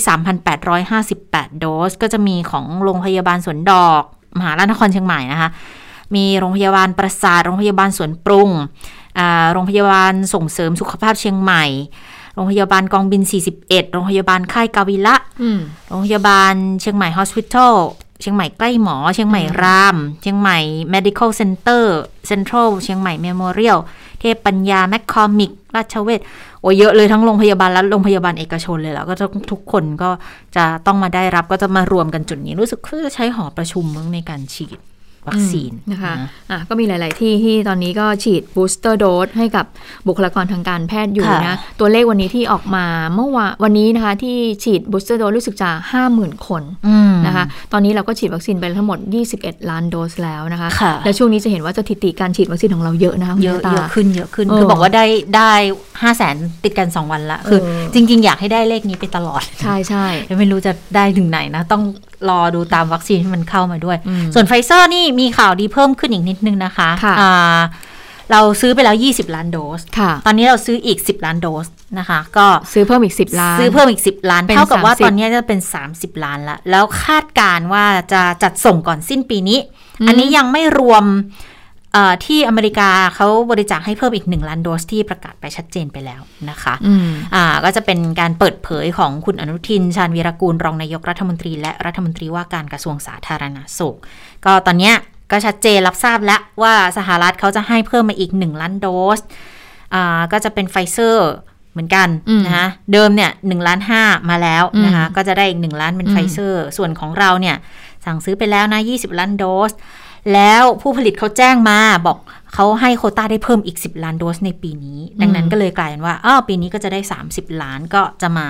3,858 โดส ก็จะมีของโรงพยาบาลสวนดอก มหาราชนครเชียงใหม่นะคะ มีโรงพยาบาลประสาท โรงพยาบาลสวนปรุงอ่าโรงพยาบาลส่งเสริมสุขภาพเชียงใหม่ โรงพยาบาลกองบิน 41 โรงพยาบาลค่ายกาวิละอืมโรงพยาบาลเชียงใหม่ Hospital เชียงใหม่ใกล้หมอ เชียงใหม่ราม เชียงใหม่ Medical Center Central เชียงใหม่ Memorial เทพปัญญาแมคคอร์มิคราชเวชโอ้ยเยอะเลยทั้งโรงพยาบาลและโรงพยาบาลเอกชนเลยแล้ว ก็จะทุกคนก็จะต้องมาได้รับก็จะมารวมกันจุดนี้รู้สึกคือจะใช้หอประชุมมั้งในการฉีด วัคซีนอืมนะคะนะอะก็มีหลาย ๆ ที่ที่ตอนนี้ก็ฉีดบูสเตอร์โดสให้กับบุคลากรทางการแพทย์อยู่ค่ะนะตัวเลขวันนี้ที่ออกมาเมื่อวานวันนี้นะคะที่ฉีดบูสเตอร์โดสรู้สึกจะ50,000คนอืมนะคะตอนนี้เราก็ฉีดวัคซีนไปทั้งหมด 21 ล้านโดสแล้วนะคะค่ะและช่วงนี้จะเห็นว่าสถิติการฉีดวัคซีนของเราเยอะนะคะคุณเยอะตาเยอะขึ้นเยอะขึ้นเออคือบอกว่าได้ได้ห้าแสนติดกันสองวันละคือเออจริง ๆ อยากให้ได้เลขนี้ไปตลอด ใช่ใช่ไม่รู้จะได้ถึงไหนนะ ต้องรอดูตามวัคซีนที่มันเข้ามาด้วยอืมส่วนไฟเซอร์นี่มีข่าวดีเพิ่มขึ้นอีกนิดนึงนะคะค่ะอ่าเราซื้อไปแล้ว 20 ล้านโดสค่ะตอนนี้เราซื้ออีก 10 ล้านโดสนะคะ ก็ซื้อเพิ่มอีก 10 ล้าน ซื้อเพิ่มอีก 10 ล้านเป็นเท่ากับว่า30ตอนนี้จะเป็น 30 ล้านละ แล้วคาดการณ์ว่าจะจัดส่งก่อนสิ้นปีนี้อืมอันนี้ยังไม่รวมเอ่อ ที่อเมริกาเขาบริจาคให้เพิ่มอีก 1 ล้านโดสที่ประกาศไปชัดเจนไปแล้วนะคะอืมอ่าก็จะเป็นการเปิดเผยของคุณอนุทิน ชาญวีรกูล รองนายกรัฐมนตรี และรัฐมนตรีว่าการกระทรวงสาธารณสุข ก็ตอนเนี้ยก็ชัดเจนรับทราบแล้วว่าสหรัฐเขาจะให้เพิ่มมาอีก 1 ล้านโดสอ่าก็จะเป็นไฟเซอร์เหมือนกันอืมนะคะเดิมเนี่ยหนึ่งล้านห้ามาแล้วนะคะอืมก็จะได้อีก1ล้านเป็นอืมไฟเซอร์ ส่วนของเราเนี่ยสั่งซื้อไปแล้วนะ 20 ล้านโดส แล้วผู้ผลิตเขาแจ้งมาบอกเขาให้โควต้าได้เพิ่มอีก 10 ล้านโดสในปีนี้ ดังนั้นก็เลยกลายเป็นว่าอ้าวปีนี้ก็จะได้ 30 ล้านก็จะมา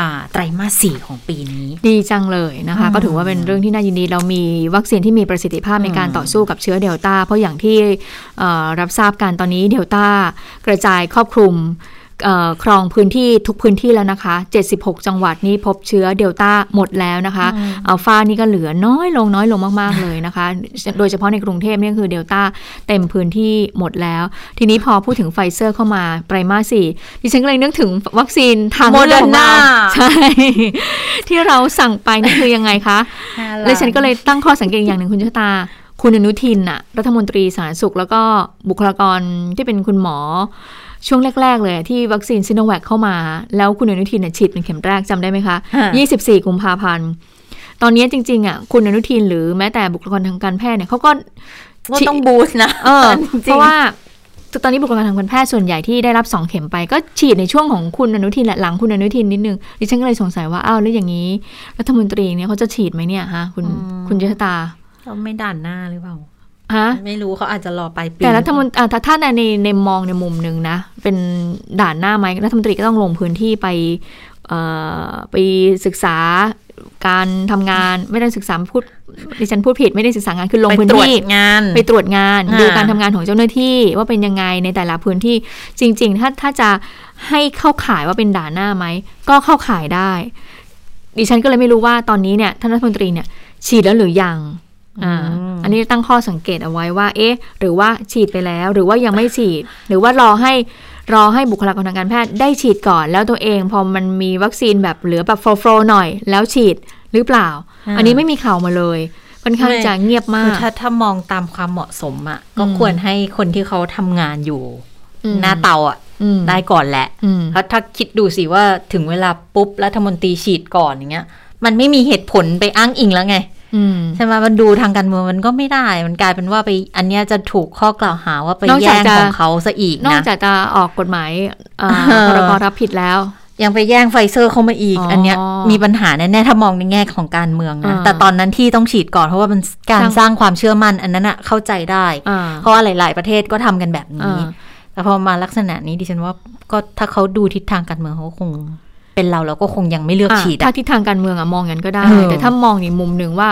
อ่าไตรมาสสี่ของปีนี้ ดีจังเลยนะคะอืมก็ถือว่าเป็นเรื่องที่น่ายินดีเรามีวัคซีนที่มีประสิทธิภาพในการอืมต่อสู้กับเชื้อเดลต้าเพราะอย่างที่เอ่อรับทราบกันตอนนี้เดลต้ากระจายครอบคลุมเอ่อ ครองพื้นที่ทุกพื้นที่แล้วนะคะ 76 จังหวัดนี้พบเชื้อเดลต้าหมดแล้วนะคะอัลฟานี่ก็เหลือน้อยลงน้อยลงมาก ๆ เลยนะคะ โดยเฉพาะในกรุงเทพเนี่ยคือเดลต้าเต็มพื้นที่หมดแล้ว ทีนี้พอพูดถึงไฟเซอร์เข้ามาไตรมาสสี่ดิฉันก็เลยนึกถึงวัคซีนทางเลือกของเรา Moderna ใช่ที่เราสั่งไปนี่คือยังไงคะแล้วฉันก็เลยตั้งข้อสังเกตอย่างหนึ่งคุณชะตาคุณอนุทินน่ะรัฐมนตรีสาธารณสุข แล้วก็บุคลากรที่เป็นคุณหมอ ช่วงแรก ๆ เลยที่วัคซีนซิโนแวคเข้ามา แล้วคุณอนุทินน่ะฉีดเป็นเข็มแรกจำได้ไหมคะฮะ24 กุมภาพันธ์ตอนนี้จริง ๆ อะ คุณอนุทินหรือแม้แต่บุคลากรทางการแพทย์เนี่ยเขาก็ก็ต้อง boost นะเออจริงๆเพราะว่าตอนนี้บุคลากรทางการแพทย์ส่วนใหญ่ที่ได้รับสองเข็มไปก็ฉีดในช่วงของคุณอนุทินแหละหลังคุณอนุทินนิดนึงดิฉันก็เลยสงสัยว่าอ้าวแล้วอย่างนี้รัฐมนตรีเนี่ยเขาจะฉีดไหมเนี่ยฮะคุณคุณเจษตาเขาไม่ด่านหน้าหรือเปล่า ฮะไม่รู้เขาอาจจะรอไปลายปีแต่รัฐมนตรีอะถ้าถ้าในในในมองในมุมหนึ่งนะ เป็นด่านหน้าไหมรัฐมนตรีก็ต้องลงพื้นที่ไปเอ่อไปศึกษาการทำงานไม่ได้ศึกษาพูดดิฉันพูดผิดไม่ได้ศึกษางานคือลงไปพื้นตรวจที่งาน ไปตรวจงานอ่าดูการทำงานของเจ้าหน้าที่ว่าเป็นยังไงในแต่ละพื้นที่จริง ๆ ถ้าถ้าจะให้เข้าข่ายว่าเป็นด่านหน้าไหมก็เข้าข่ายได้ ดิฉันก็เลยไม่รู้ว่าตอนนี้เนี่ยท่านรัฐมนตรีเนี่ยฉีดแล้วหรือยัง อ่า อันนี้ตั้งข้อสังเกตเอาไว้ว่า เอ๊ะ หรือว่าฉีดไปแล้ว หรือว่ายังไม่ฉีด หรือว่ารอให้รอให้บุคลากรทางการแพทย์ได้ฉีดก่อน แล้วตัวเองพอมันมีวัคซีนแบบเหลือแบบโฟล์หน่อย แล้วฉีดหรือเปล่าอ่า อันนี้ไม่มีข่าวมาเลยค่อนข้างจะเงียบมาคือกถ้าถ้ามองตามความเหมาะสมอะก็อืมควรให้คนที่เขาทำงานอยู่อืมหน้าเตาอะอืมได้ก่อนแหละอืมเพราะถ้าคิดดูสิว่าถึงเวลาปุ๊บรัฐมนตรีฉีดก่อนอย่างเงี้ย มันไม่มีเหตุผลไปอ้างอิงแล้วไงอืม ใช่ไหมมันดูทางการเมืองมันก็ไม่ได้ มันกลายเป็นว่าไปอันเนี้ยจะถูกข้อกล่าวหาว่าไปนอกจากแย่งจะของเขาซะอีกนอกนะจากจะออกกฎหมายอ่าเออพรบรับผิดแล้วยังไปแย่งไฟเซอร์เข้ามาอีกอ๋ออัอันเนี้ยมีปัญหาแน่ๆถ้ามองในแง่ของการเมืองนะอ่าแต่ตอนนั้นที่ต้องฉีดก่อนเพราะว่ามันการสร้างสร้างความเชื่อมั่นอันนั้นอะเข้าใจได้อ่าเพราะว่าหลาย ๆ ประเทศก็ทำกันแบบนี้อ่าแต่พอมาลักษณะนี้ดิฉันว่าก็ถ้าเขาดูทิศทางการเมืองเขาก็คง เป็นเราเราก็คงยังไม่เลือกอะฉีดถ้าอะทิศทางการเมืองอะมองอย่างนั้นก็ได้เออแต่ถ้ามองในมุมหนึ่งว่า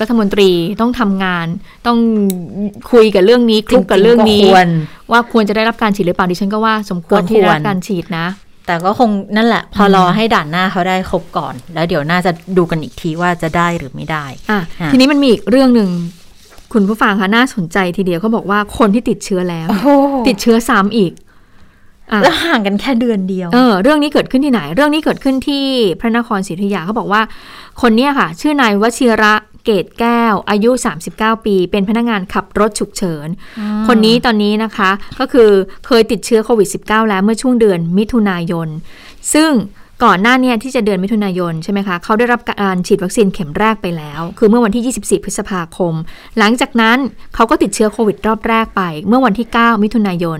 รัฐมนตรีต้องทำงาน ต้องคุยกับเรื่องนี้คลุกกับเรื่องนี้จๆก็ควรว่าควรจะได้รับการฉีดหรือเปล่าดิฉันก็ว่าสมควรก็ควรที่ได้รับการฉีดนะ แต่ก็คงนั่นแหละ พอรอให้ด่านหน้าเขาได้ครบก่อน แล้วเดี๋ยวน่าจะดูกันอีกทีว่าจะได้หรือไม่ได้อะอะทีนี้มันมีอีกเรื่องหนึ่งคุณผู้ฟังคะน่าสนใจทีเดียวเขาบอกว่าคนที่ติดเชื้อแล้ว ติดเชื้อซ้ำอีกอะ แล้วห่างกันแค่เดือนเดียว เออ เรื่องนี้เกิดขึ้นที่ไหน เรื่องนี้เกิดขึ้นที่พระนครศรีอยุธยาเขาบอกว่า คนเนี้ยค่ะ ชื่อนายวชิระเกตแก้ว อายุ 39 ปี เป็นพนักงานขับรถฉุกเฉิน คนนี้ตอนนี้นะคะ ก็คือเคยติดเชื้อโควิด -19 แล้วเมื่อช่วงเดือนมิถุนายน ซึ่งก่อนหน้าเนี้ที่จะเดือนมิถุนายนใช่ไหมคะเขาได้รับการฉีดวัคซีนเข็มแรกไปแล้ว คือเมื่อวันที่ 24 พฤษภาคม หลังจากนั้นเขาก็ติดเชื้อโควิดรอบแรกไป เมื่อวันที่ 9 มิถุนายน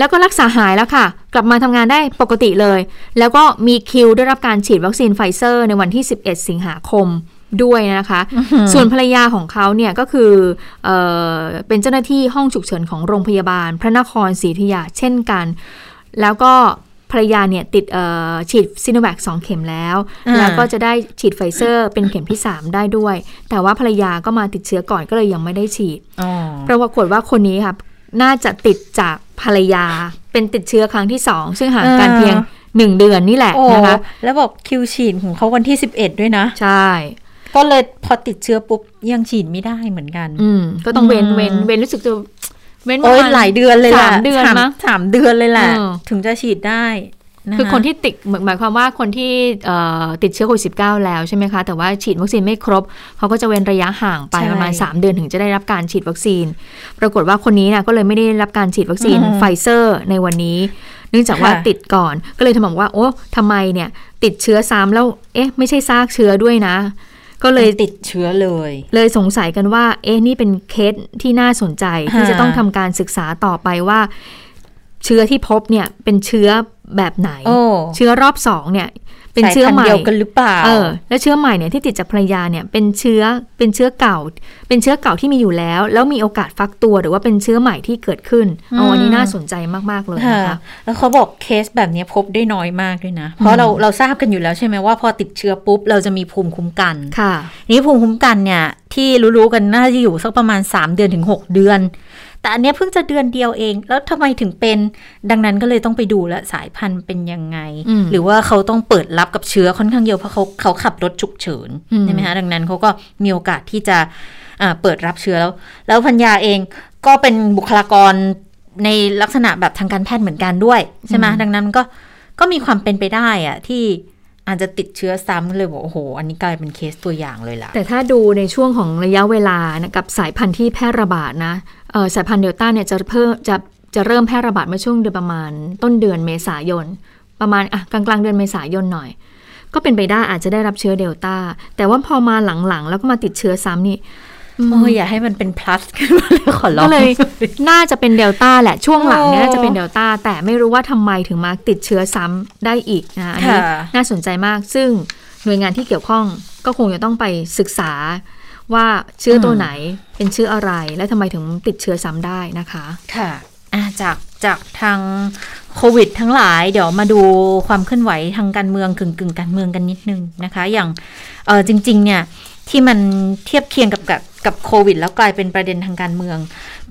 แล้วก็รักษาหายแล้วค่ะ กลับมาทำงานได้ปกติเลย แล้วก็มีคิวได้รับการฉีดวัคซีนไฟเซอร์ในวันที่ 11 สิงหาคมด้วยนะคะ ส่วนภรรยาของเขาเนี่ยก็คือเออเป็นเจ้าหน้าที่ห้องฉุกเฉินของโรงพยาบาล พระนครศรีอยุธยาเช่นกัน แล้วก็ภรรยาเนี่ยติดเอ่อฉีดซิโนแวคสองเข็มแล้วอ่าแล้วก็จะได้ฉีดไฟเซอร์เป็นเข็มที่ 3 ได้ด้วย แต่ว่าภรรยาก็มาติดเชื้อก่อนก็เลยยังไม่ได้ฉีดอ๋อปรากฏว่าคนนี้ค่ะ น่าจะติดจากภรรยา เป็นติดเชื้อครั้งที่สองซึ่งห่างกันอ่าเพียงหนึ่งเดือนนี่แหละโอ้นะคะ แล้วบอกคิวฉีดของเขาวันที่11ด้วยนะ ใช่ ก็เลยพอติดเชื้อปุ๊บยังฉีดไม่ได้เหมือนกัน อืม ก็ต้องเว้นอืมเว้นเว้นรู้สึกจะเว้นโอ้ประมาณหลายเดือนเลยแหละสามเดือนสามมั้งสามเดือนเลยแหละเออถึงจะฉีดได้อะ คือคนที่ติดเหมือนหมายความว่าคนที่เอ่อติดเชื้อโควิดสิแล้วใช่ไหมคะ แต่ว่าฉีดวัคซีนไม่ครบ เขาก็จะเว้นระยะห่างไปประมาณ 3 เดือนถึงจะได้รับการฉีดวัคซีน ปรากฏว่าคนนี้นะก็เลยไม่ได้รับการฉีดวัคซีนไฟเซอร์ในวันนี้ เนื่องจากว่าติดก่อนก็เลยทำบอกว่า โอ้ทำไมเนี่ย ติดเชื้อซ้ำแล้วเอ๊ะ ไม่ใช่ซากเชื้อด้วยนะก็เลยติดเชื้อเลย เลยสงสัยกันว่า เอ๊ะนี่เป็นเคสที่น่าสนใจที่จะต้องทำการศึกษาต่อไปว่า เชื้อที่พบเนี่ยเป็นเชื้อ แบบไหนโอ้เชื้อรอบสองเนี่ย เป็นเชื้อใหม่สายพันธุ์เดียวกันหรือเปล่า เออ แล้วเชื้อใหม่เนี่ยที่ติดจากภรรยาเนี่ยเป็นเชื้อเป็นเชื้อเก่า เป็นเชื้อเก่าที่มีอยู่แล้ว แล้วมีโอกาสฟักตัวหรือว่าเป็นเชื้อใหม่ที่เกิดขึ้นเอาอันนี้น่าสนใจมากๆเลยค่ะนะคะแล้วเขาบอกเคสแบบนี้พบได้น้อยมากด้วยนะ เพราะเราเราทราบกันอยู่แล้วใช่ไหมว่าพอติดเชื้อปุ๊บเราจะมีภูมิคุ้มกันค่ะ นี่ภูมิคุ้มกันเนี่ยที่รู้ๆกันน่าจะอยู่สักประมาณ 3 เดือนถึง 6 เดือน แต่อันเนี้ยเพิ่งจะเดือนเดียวเอง แล้วทำไมถึงเป็น ดังนั้นก็เลยต้องไปดูแลวสายพันธุ์เป็นยังไงอืมหรือว่าเขาต้องเปิดรับกับเชื้อค่อนข้างเยอะเพราะเขาเขาขับรถฉุกเฉินอืมใช่ไหมคะดังนั้นเขาก็มีโอกาสที่จะอ่าเปิดรับเชื้อแล้ว แล้วพัญญาเองก็เป็นบุคลากรในลักษณะแบบทางการแพทย์เหมือนกันด้วยใช่ไหมดังนั้นก็ก็มีความเป็นไปได้อะที่ อาจจะติดเชื้อซ้ำเลยบอกโอ้โห อันนี้กลายเป็นเคสตัวอย่างเลยล่ะ แต่ถ้าดูในช่วงของระยะเวลานะกับสายพันธุ์ที่แพร่ระบาดนะสายพันธุ์เดลต้าเนี่ยจะเพิ่มจะจะเริ่มแพร่ระบาดเมื่อช่วงเดือนประมาณ ต้นเดือนเมษายน ประมาณอะกลางกลางเดือนเมษายนหน่อย ก็เป็นไปได้อาจจะได้รับเชื้อเดลต้าแต่ว่าพอมาหลังๆ แล้วก็มาติดเชื้อซ้ำนี่ โอ้ยอย่าให้มันเป็น plus ขึ้นมาเลยขอร้องก็เลยน่าจะเป็นเดลต้าแหละช่วงหลังเนี่ยโอ้น่าจะเป็นเดลต้าแต่ไม่รู้ว่าทำไมถึงมาติดเชื้อซ้ำได้อีกนะอันนี้ค่ะน่าสนใจมาก ซึ่งหน่วยงานที่เกี่ยวข้องก็คงจะต้องไปศึกษาว่าเชื้อตัวไหนเป็นเชื้ออะไรและทำไมถึงติดเชื้อซ้ำได้นะคะค่ะอะจากจากทางโควิดทั้งหลายเดี๋ยวมาดูความเคลื่อนไหวทางการเมืองกึ่งกึ่งๆการเมืองกันนิดนึงนะคะ อย่างเออจริง ๆ เนี่ย ที่มันเทียบเคียงกับกับกับโควิด แล้วกลายเป็นประเด็นทางการเมือง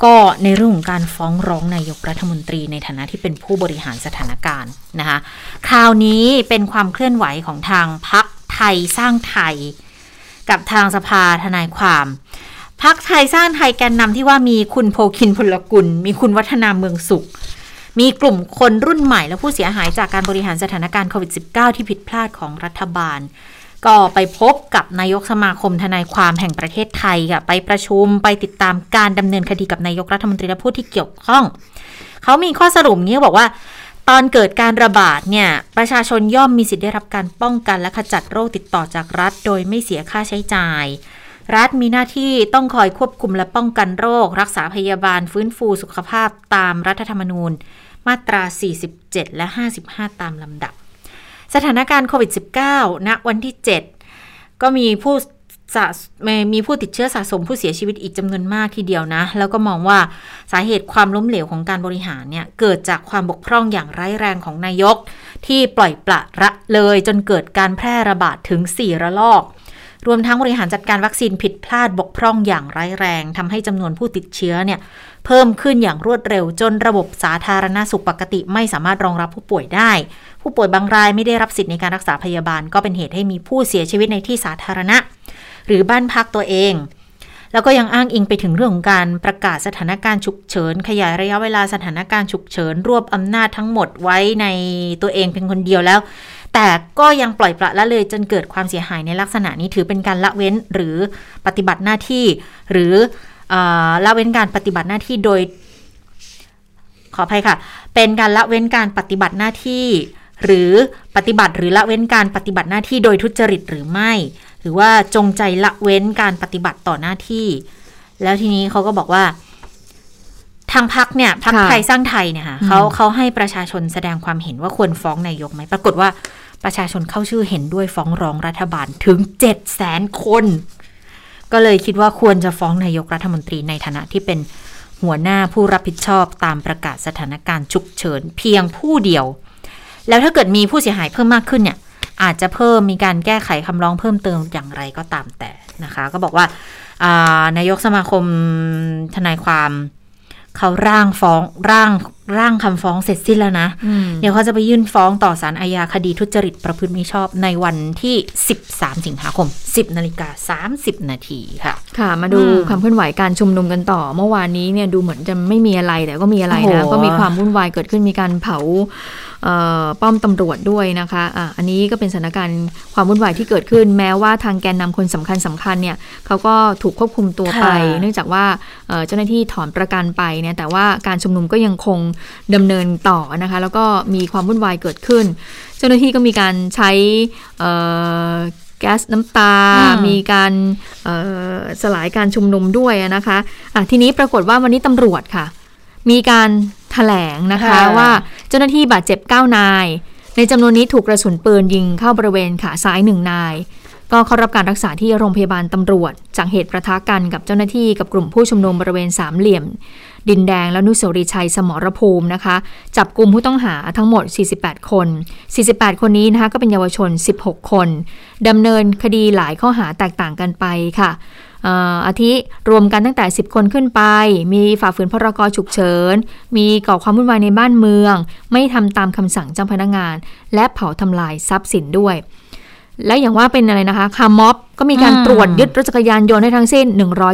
ก็ในเรื่องของการฟ้องร้องนายกรัฐมนตรีในฐานะที่เป็นผู้บริหารสถานการณ์นะคะคราวนี้เป็นความเคลื่อนไหวของทางพักไทยสร้างไทย กับทางสภาทนายความพักไทยสร้างไทยแกนนำที่ว่ามีคุณโพคินพลกุล มีคุณวัฒนาเมืองสุข มีกลุ่มคนรุ่นใหม่และผู้เสียหายจากการบริหารสถานการณ์โควิด -19 ที่ผิดพลาดของรัฐบาล ก็ไปพบกับนายกสมาคมทนายความแห่งประเทศไทยค่ะไปประชุมไปติดตามการดำเนินคดีกับนายกรัฐมนตรีและผู้ที่เกี่ยวข้อง เขามีข้อสรุปนี้บอกว่า ตอนเกิดการระบาดเนี่ยประชาชนย่อมมีสิทธิ์ได้รับการป้องกันและขจัดโรคติดต่อจากรัฐ โดยไม่เสียค่าใช้จ่าย รัฐมีหน้าที่ต้องคอยควบคุมและป้องกันโรค รักษาพยาบาลฟื้นฟูสุขภาพตามรัฐธรรมนูญ มาตรา 47 และ 55 ตามลำดับ สถานการณ์โควิด -19 ณวันที่ 7 ก็มีผู้สะมีผู้ติดเชื้อสะสมผู้เสียชีวิตอีกจำนวนมากทีเดียวนะ แล้วก็มองว่าสาเหตุความล้มเหลวของการบริหารเนี่ย เกิดจากความบกพร่องอย่างร้ายแรงของนายก ที่ปล่อยปละละเลยจนเกิดการแพร่ระบาดถึง 4 ระลอก รวมทั้งบริหารจัดการวัคซีนผิดพลาดบกพร่องอย่างร้ายแรงทำให้จำนวนผู้ติดเชื้อเนี่ย เพิ่มขึ้นอย่างรวดเร็วจนระบบสาธารณสุขปกติไม่สามารถรองรับผู้ป่วยได้ ผู้ป่วยบางรายไม่ได้รับสิทธิ์ในการรักษาพยาบาล ก็เป็นเหตุให้มีผู้เสียชีวิตในที่สาธารณะ หรือบ้านพักตัวเอง แล้วก็ยังอ้างอิงไปถึงเรื่องของการประกาศสถานการณ์ฉุกเฉิน ขยายระยะเวลาสถานการณ์ฉุกเฉิน รวบอำนาจทั้งหมดไว้ในตัวเองเพียงคนเดียวแล้วแต่ก็ยังปล่อยปละละเลยจนเกิดความเสียหายในลักษณะนี้ถือเป็นการละเว้นหรือปฏิบัติหน้าที่ หรือ ละเว้นการปฏิบัติหน้าที่โดย ขออภัยค่ะ เป็นการละเว้นการปฏิบัติหน้าที่ หรือปฏิบัติหรือละเว้นการปฏิบัติหน้าที่โดยทุจริตหรือไม่ หรือว่าจงใจละเว้นการปฏิบัติต่อหน้าที่ แล้วทีนี้เขาก็บอกว่าทางพักเนี่ยพักค่ะไทยสร้างไทยเนี่ยค่ะอืมเขาเขาให้ประชาชนแสดงความเห็นว่าควรฟ้องนายกไหมปรากฏว่าประชาชนเข้าชื่อเห็นด้วยฟ้องร้องรัฐบาลถึงเจ็ดแสนคน ก็เลยคิดว่าควรจะฟ้องนายกรัฐมนตรีในฐานะที่เป็นหัวหน้าผู้รับผิดชอบตามประกาศสถานการณ์ฉุกเฉินเพียงผู้เดียว แล้วถ้าเกิดมีผู้เสียหายเพิ่มมากขึ้นเนี่ย อาจจะเพิ่มมีการแก้ไขคำร้องเพิ่มเติมอย่างไรก็ตามแต่นะคะ ก็บอกว่าานายกสมาคมทนายความ เขาร่างฟ้องร่างร่างคำฟ้องเสร็จสิ้นแล้วนะอืมเดี๋ยวเขาจะไปยื่นฟ้องต่อศาลอาญาคดีทุจริตประพฤติมิชอบในวันที่ 13 สิงหาคม 10นาฬิกา30 นาทีค่ะ ค่ะ มาดูอืมความเคลื่อนไหวการชุมนุมกันต่อ เมื่อวานนี้เนี่ยดูเหมือนจะไม่มีอะไรแต่ก็มีอะไรนะโอ้โหก็มีความวุ่นวายเกิดขึ้นมีการเผาเอ่อ ป้อมตำรวจด้วยนะคะอะอันนี้ก็เป็นสถานการณ์ความวุ่นวายที่เกิดขึ้น แม้ว่าทางแกนนำคนสำคัญสำคัญเนี่ยเขาก็ถูกควบคุมตัวไปค่ะเนื่องจากว่าเอ่อเจ้าหน้าที่ถอนประกันไปเนี่ยแต่ว่าการชุมนุมก็ยังคงดำเนินต่อนะคะแล้วก็มีความวุ่นวายเกิดขึ้น เจ้าหน้าที่ก็มีการใช้เอ่อแก๊สน้ำตาอืมมีการเอ่อสลายการชุมนุมด้วยนะคะะทีนี้ปรากฏว่าวันนี้ตำรวจค่ะ มีการแถลงนะคะค่ะว่าเจ้าหน้าที่บาดเจ็บ 9 นาย ในจำนวนนี้ถูกกระสุนปืนยิงเข้าบริเวณขาซ้ายหนึ่งนาย ก็เข้ารับการรักษาที่โรงพยาบาลตำรวจ จากเหตุประทะกันกับเจ้าหน้าที่กับกลุ่มผู้ชุมนุมบริเวณสามเหลี่ยม ดินแดงและนุสาวรีย์ชัยสมรภูมินะคะ จับกลุ่มผู้ต้องหาทั้งหมด 48 คน 48 คนนี้นะคะก็เป็นเยาวชน 16 คนดำเนินคดีหลายข้อหาแตกต่างกันไปค่ะเอาทิรวมกันตั้งแต่ 10 คนขึ้นไป มีฝ่าฝืนพรกฉุกเฉิน มีก่อความวุ่นวายในบ้านเมือง ไม่ทำตามคำสั่งเจ้าพนักงาน และเผาทำลายทรัพย์สินด้วย และอย่างว่าเป็นอะไรนะคะคาร์ม็อบก็มีการอืมตรวจยึดรถจักรยานยนต์ให้ทั้งสิ้น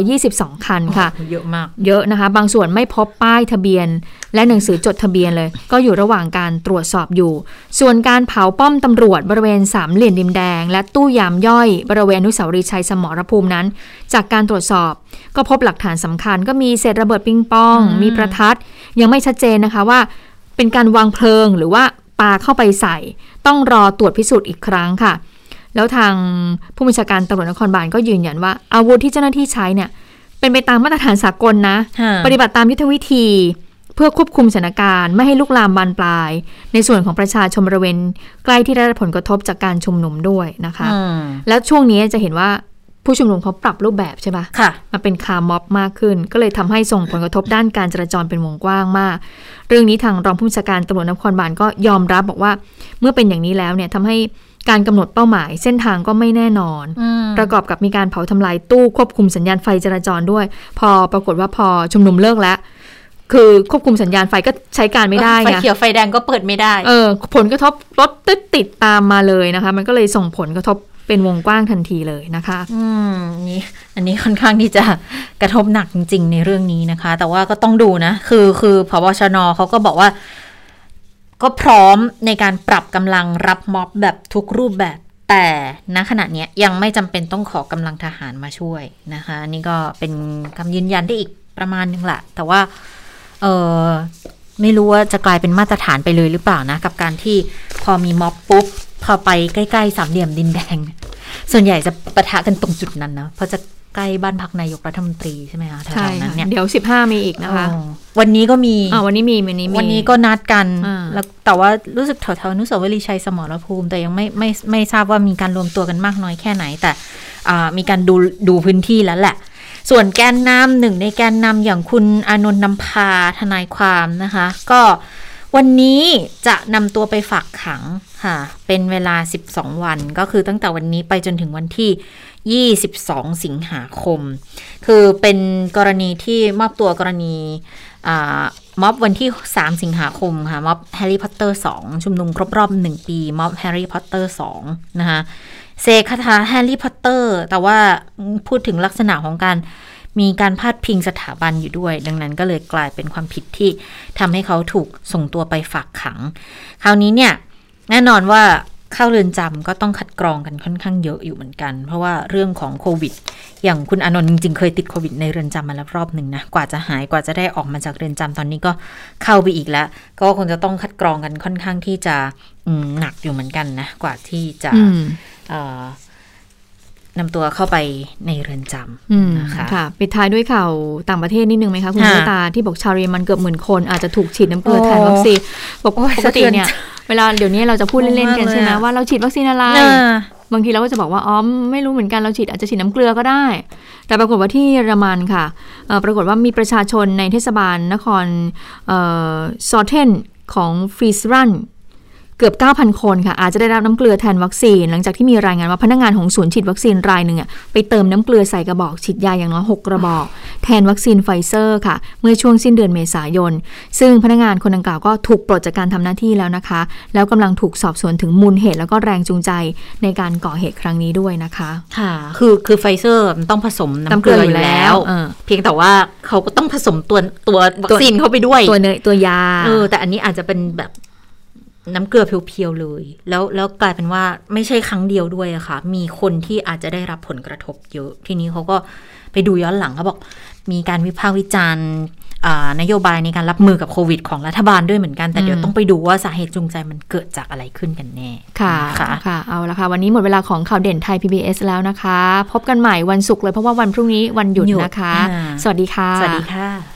122 คันค่ะ เยอะมาก เยอะนะคะ บางส่วนไม่พบป้ายทะเบียน และหนังสือจดทะเบียนเลย ก็อยู่ระหว่างการตรวจสอบอยู่ ส่วนการเผาป้อมตำรวจบริเวณสามเหลี่ยมดินแดง และตู้ยามย่อยบริเวณอนุสาวรีย์ชัยสมรภูมินั้น จากการตรวจสอบก็พบหลักฐานสำคัญ ก็มีเศษระเบิดปิงปองอืมมีประทัด ยังไม่ชัดเจนนะคะว่า เป็นการวางเพลิงหรือว่าปาเข้าไปใส่ ต้องรอตรวจพิสูจน์อีกครั้งค่ะ แล้วทางผู้บัญชาการตำรวจนครบาลก็ยืนยันว่า อาวุธที่เจ้าหน้าที่ใช้เนี่ย เป็นไปตามมาตรฐานสากลนะค่ะปฏิบัติตามยุทธวิธี เพื่อควบคุมสถานการณ์ไม่ให้ลุกลามบานปลาย ในส่วนของประชาชนบริเวณ ใกล้ที่ได้รับผลกระทบจากการชุมนุมด้วยนะคะอืมแล้วช่วงนี้จะเห็นว่าผู้ชุมนุมเขาปรับรูปแบบใช่ปะค่ะมาเป็นคาร์ม็อบมากขึ้น ก็เลยทำให้ส่งผลกระทบด้านการจราจรเป็นวงกว้างมาก เรื่องนี้ทางรองผู้บัญชาการตำรวจนครบาลก็ยอมรับบอกว่า เมื่อเป็นอย่างนี้แล้วเนี่ยทำให้ การกำหนดเป้าหมายเส้นทางก็ไม่แน่นอนอืมประกอบกับมีการเผาทำลายตู้ควบคุมสัญญาณไฟจราจรด้วย พอปรากฏว่าพอชุมนุมเลิกแล้ว คือควบคุมสัญญาณไฟก็ใช้การไม่ได้ไฟไงเขียวไฟแดงก็เปิดไม่ได้ เออ ผลกระทบรถติดติดตามมาเลยนะคะ มันก็เลยส่งผลกระทบเป็นวงกว้างทันทีเลยนะคะ อืมนี่อันนี้ค่อนข้างที่จะกระทบหนักจริง ๆ ในเรื่องนี้นะคะ แต่ว่าก็ต้องดูนะ คือคือพบชนเขาก็บอกว่า ก็พร้อมในการปรับกำลังรับม็อบแบบทุกรูปแบบ แต่ณขณะนี้ยยังไม่จำเป็นต้องขอกำลังทหารมาช่วยนะคะ นี่ก็เป็นคำยืนยันได้อีกประมาณนึงแหละแต่ว่าเออไม่รู้ว่าจะกลายเป็นมาตรฐานไปเลยหรือเปล่านะ กับการที่พอมีม็อบปุ๊บ พอไปใกล้ ๆ สามเหลี่ยมดินแดง ส่วนใหญ่จะปะทะกันตรงจุดนั้นนะเพราะจะ ใกล้บ้านพักนายกรัฐมนตรีใช่ไหมคะแถใช่วๆนั้นค่ะเนี่ยเดี๋ยว15มีอีกนะคะอ๋อวันนี้ก็มีอ่าวันนี้มีวันนี้มีวันนี้ก็นัดกันอ่าแล้วแต่ว่ารู้สึกแถวๆอนุสาวรีย์ชัยสมรภูมิ แต่ยังไม่ไม่ไม่ทราบว่ามีการรวมตัวกันมากน้อยแค่ไหน แต่อ่ามีการดูดูพื้นที่แล้วแหละ ส่วนแกนนำหนึ่งในแกนนำอย่างคุณอานนท์นำพาทนายความนะคะ ก็วันนี้จะนำตัวไปฝากขังค่ะ เป็นเวลา 12 วัน ก็คือตั้งแต่วันนี้ไปจนถึงวันที่ 22 สิงหาคม คือเป็นกรณีที่มอบตัวกรณีม็อบวันที่ 3 สิงหาคมค่ะม็อบแฮร์รี่พอตเตอร์ 2 ชุมนุมครบรอบ 1 ปีม็อบแฮร์รี่พอตเตอร์ 2 นะคะเสกคาถาแฮร์รี่พอตเตอร์ แต่ว่าพูดถึงลักษณะของการมีการพาดพิงสถาบันอยู่ด้วย ดังนั้นก็เลยกลายเป็นความผิดที่ทำให้เขาถูกส่งตัวไปฝากขัง คราวนี้เนี่ย แน่นอนว่า เข้าเรือนจำก็ต้องคัดกรองกันค่อนข้างเยอะอยู่เหมือนกัน เพราะว่าเรื่องของโควิด อย่างคุณอานนท์จริงๆ เคยติดโควิดในเรือนจำมาแล้วรอบหนึ่งนะ กว่าจะหายกว่าจะได้ออกมาจากเรือนจำตอนนี้ก็เข้าไปอีกแล้ว ก็คงจะต้องคัดกรองกันค่อนข้างที่จะอืมหนักอยู่เหมือนกันนะ กว่าที่จะอืมเอ่อนำตัวเข้าไปในเรือนจอืมำนะคะค่ะปิดท้ายด้วยข่าวต่างประเทศนิดนึงไหมคะคุณค่ะเมตตาที่บอกชาวเยอรมันเกือบหมื่นคนอาจจะถูกฉีดน้ำเกลือโอ้แทนวัคซีนบอกโอ้ยปกติเนี่ยสะ เทือนเวลาเดี๋ยวนี้เราจะพูดเล่นๆกันงงมากเลยใช่ไหมอะว่าเราฉีดวัคซีนอะไรอ่าบางทีเราก็จะบอกว่าอ๋อไม่รู้เหมือนกันเราฉีดอาจจะฉีดน้ำเกลือก็ได้ แต่ปรากฏว่าที่เยอรมันค่ะเอ่อปรากฏว่ามีประชาชนในเทศบาลนครซอเทนของฟรีสรัน เกือบ 9,000 คนค่ะ อาจจะได้รับน้ำเกลือแทนวัคซีน หลังจากที่มีรายงานว่าพนักงานของศูนย์ฉีดวัคซีนรายหนึ่งอะไปเติมน้ำเกลือใส่กระบอกฉีดยาอย่างน้อย6กระบอก แทนวัคซีนไฟเซอร์ค่ะ เมื่อช่วงสิ้นเดือนเมษายน ซึ่งพนักงานคนดังกล่าวก็ถูกปลดจากการทำหน้าที่แล้วนะคะ แล้วกำลังถูกสอบสวนถึงมูลเหตุแล้วก็แรงจูงใจในการก่อเหตุครั้งนี้ด้วยนะคะค่ะ คือคือไฟเซอร์มันต้องผสมน้ำเกลืออยู่แล้วเออเพียงแต่ว่าเขาก็ต้องผสมตัวตัววัคซีนเข้าไปด้วยตัวเนี่ยตัวยาเออแต่อันนี้อาจจะเป็นแบบ น้ำเกลือเพียวๆเลย แล้วแล้วกลายเป็นว่าไม่ใช่ครั้งเดียวด้วยอะค่ะ มีคนที่อาจจะได้รับผลกระทบเยอะ ทีนี้เขาก็ไปดูย้อนหลังเขาบอก มีการวิพากษ์วิจารณ์อ่านโยบายในการรับมือกับโควิดของรัฐบาลด้วยเหมือนกัน แต่เดี๋ยวอืมต้องไปดูว่าสาเหตุจูงใจมันเกิดจากอะไรขึ้นกันแน่ ค่ะค่ะค่ะเอาละค่ะ วันนี้หมดเวลาของข่าวเด่นไทย PBS แล้วนะคะ พบกันใหม่วันศุกร์เลยเพราะว่าวันพรุ่งนี้วันหยุดหยุดนะคะอ่าสวัสดีค่ะ สวัสดีค่ะ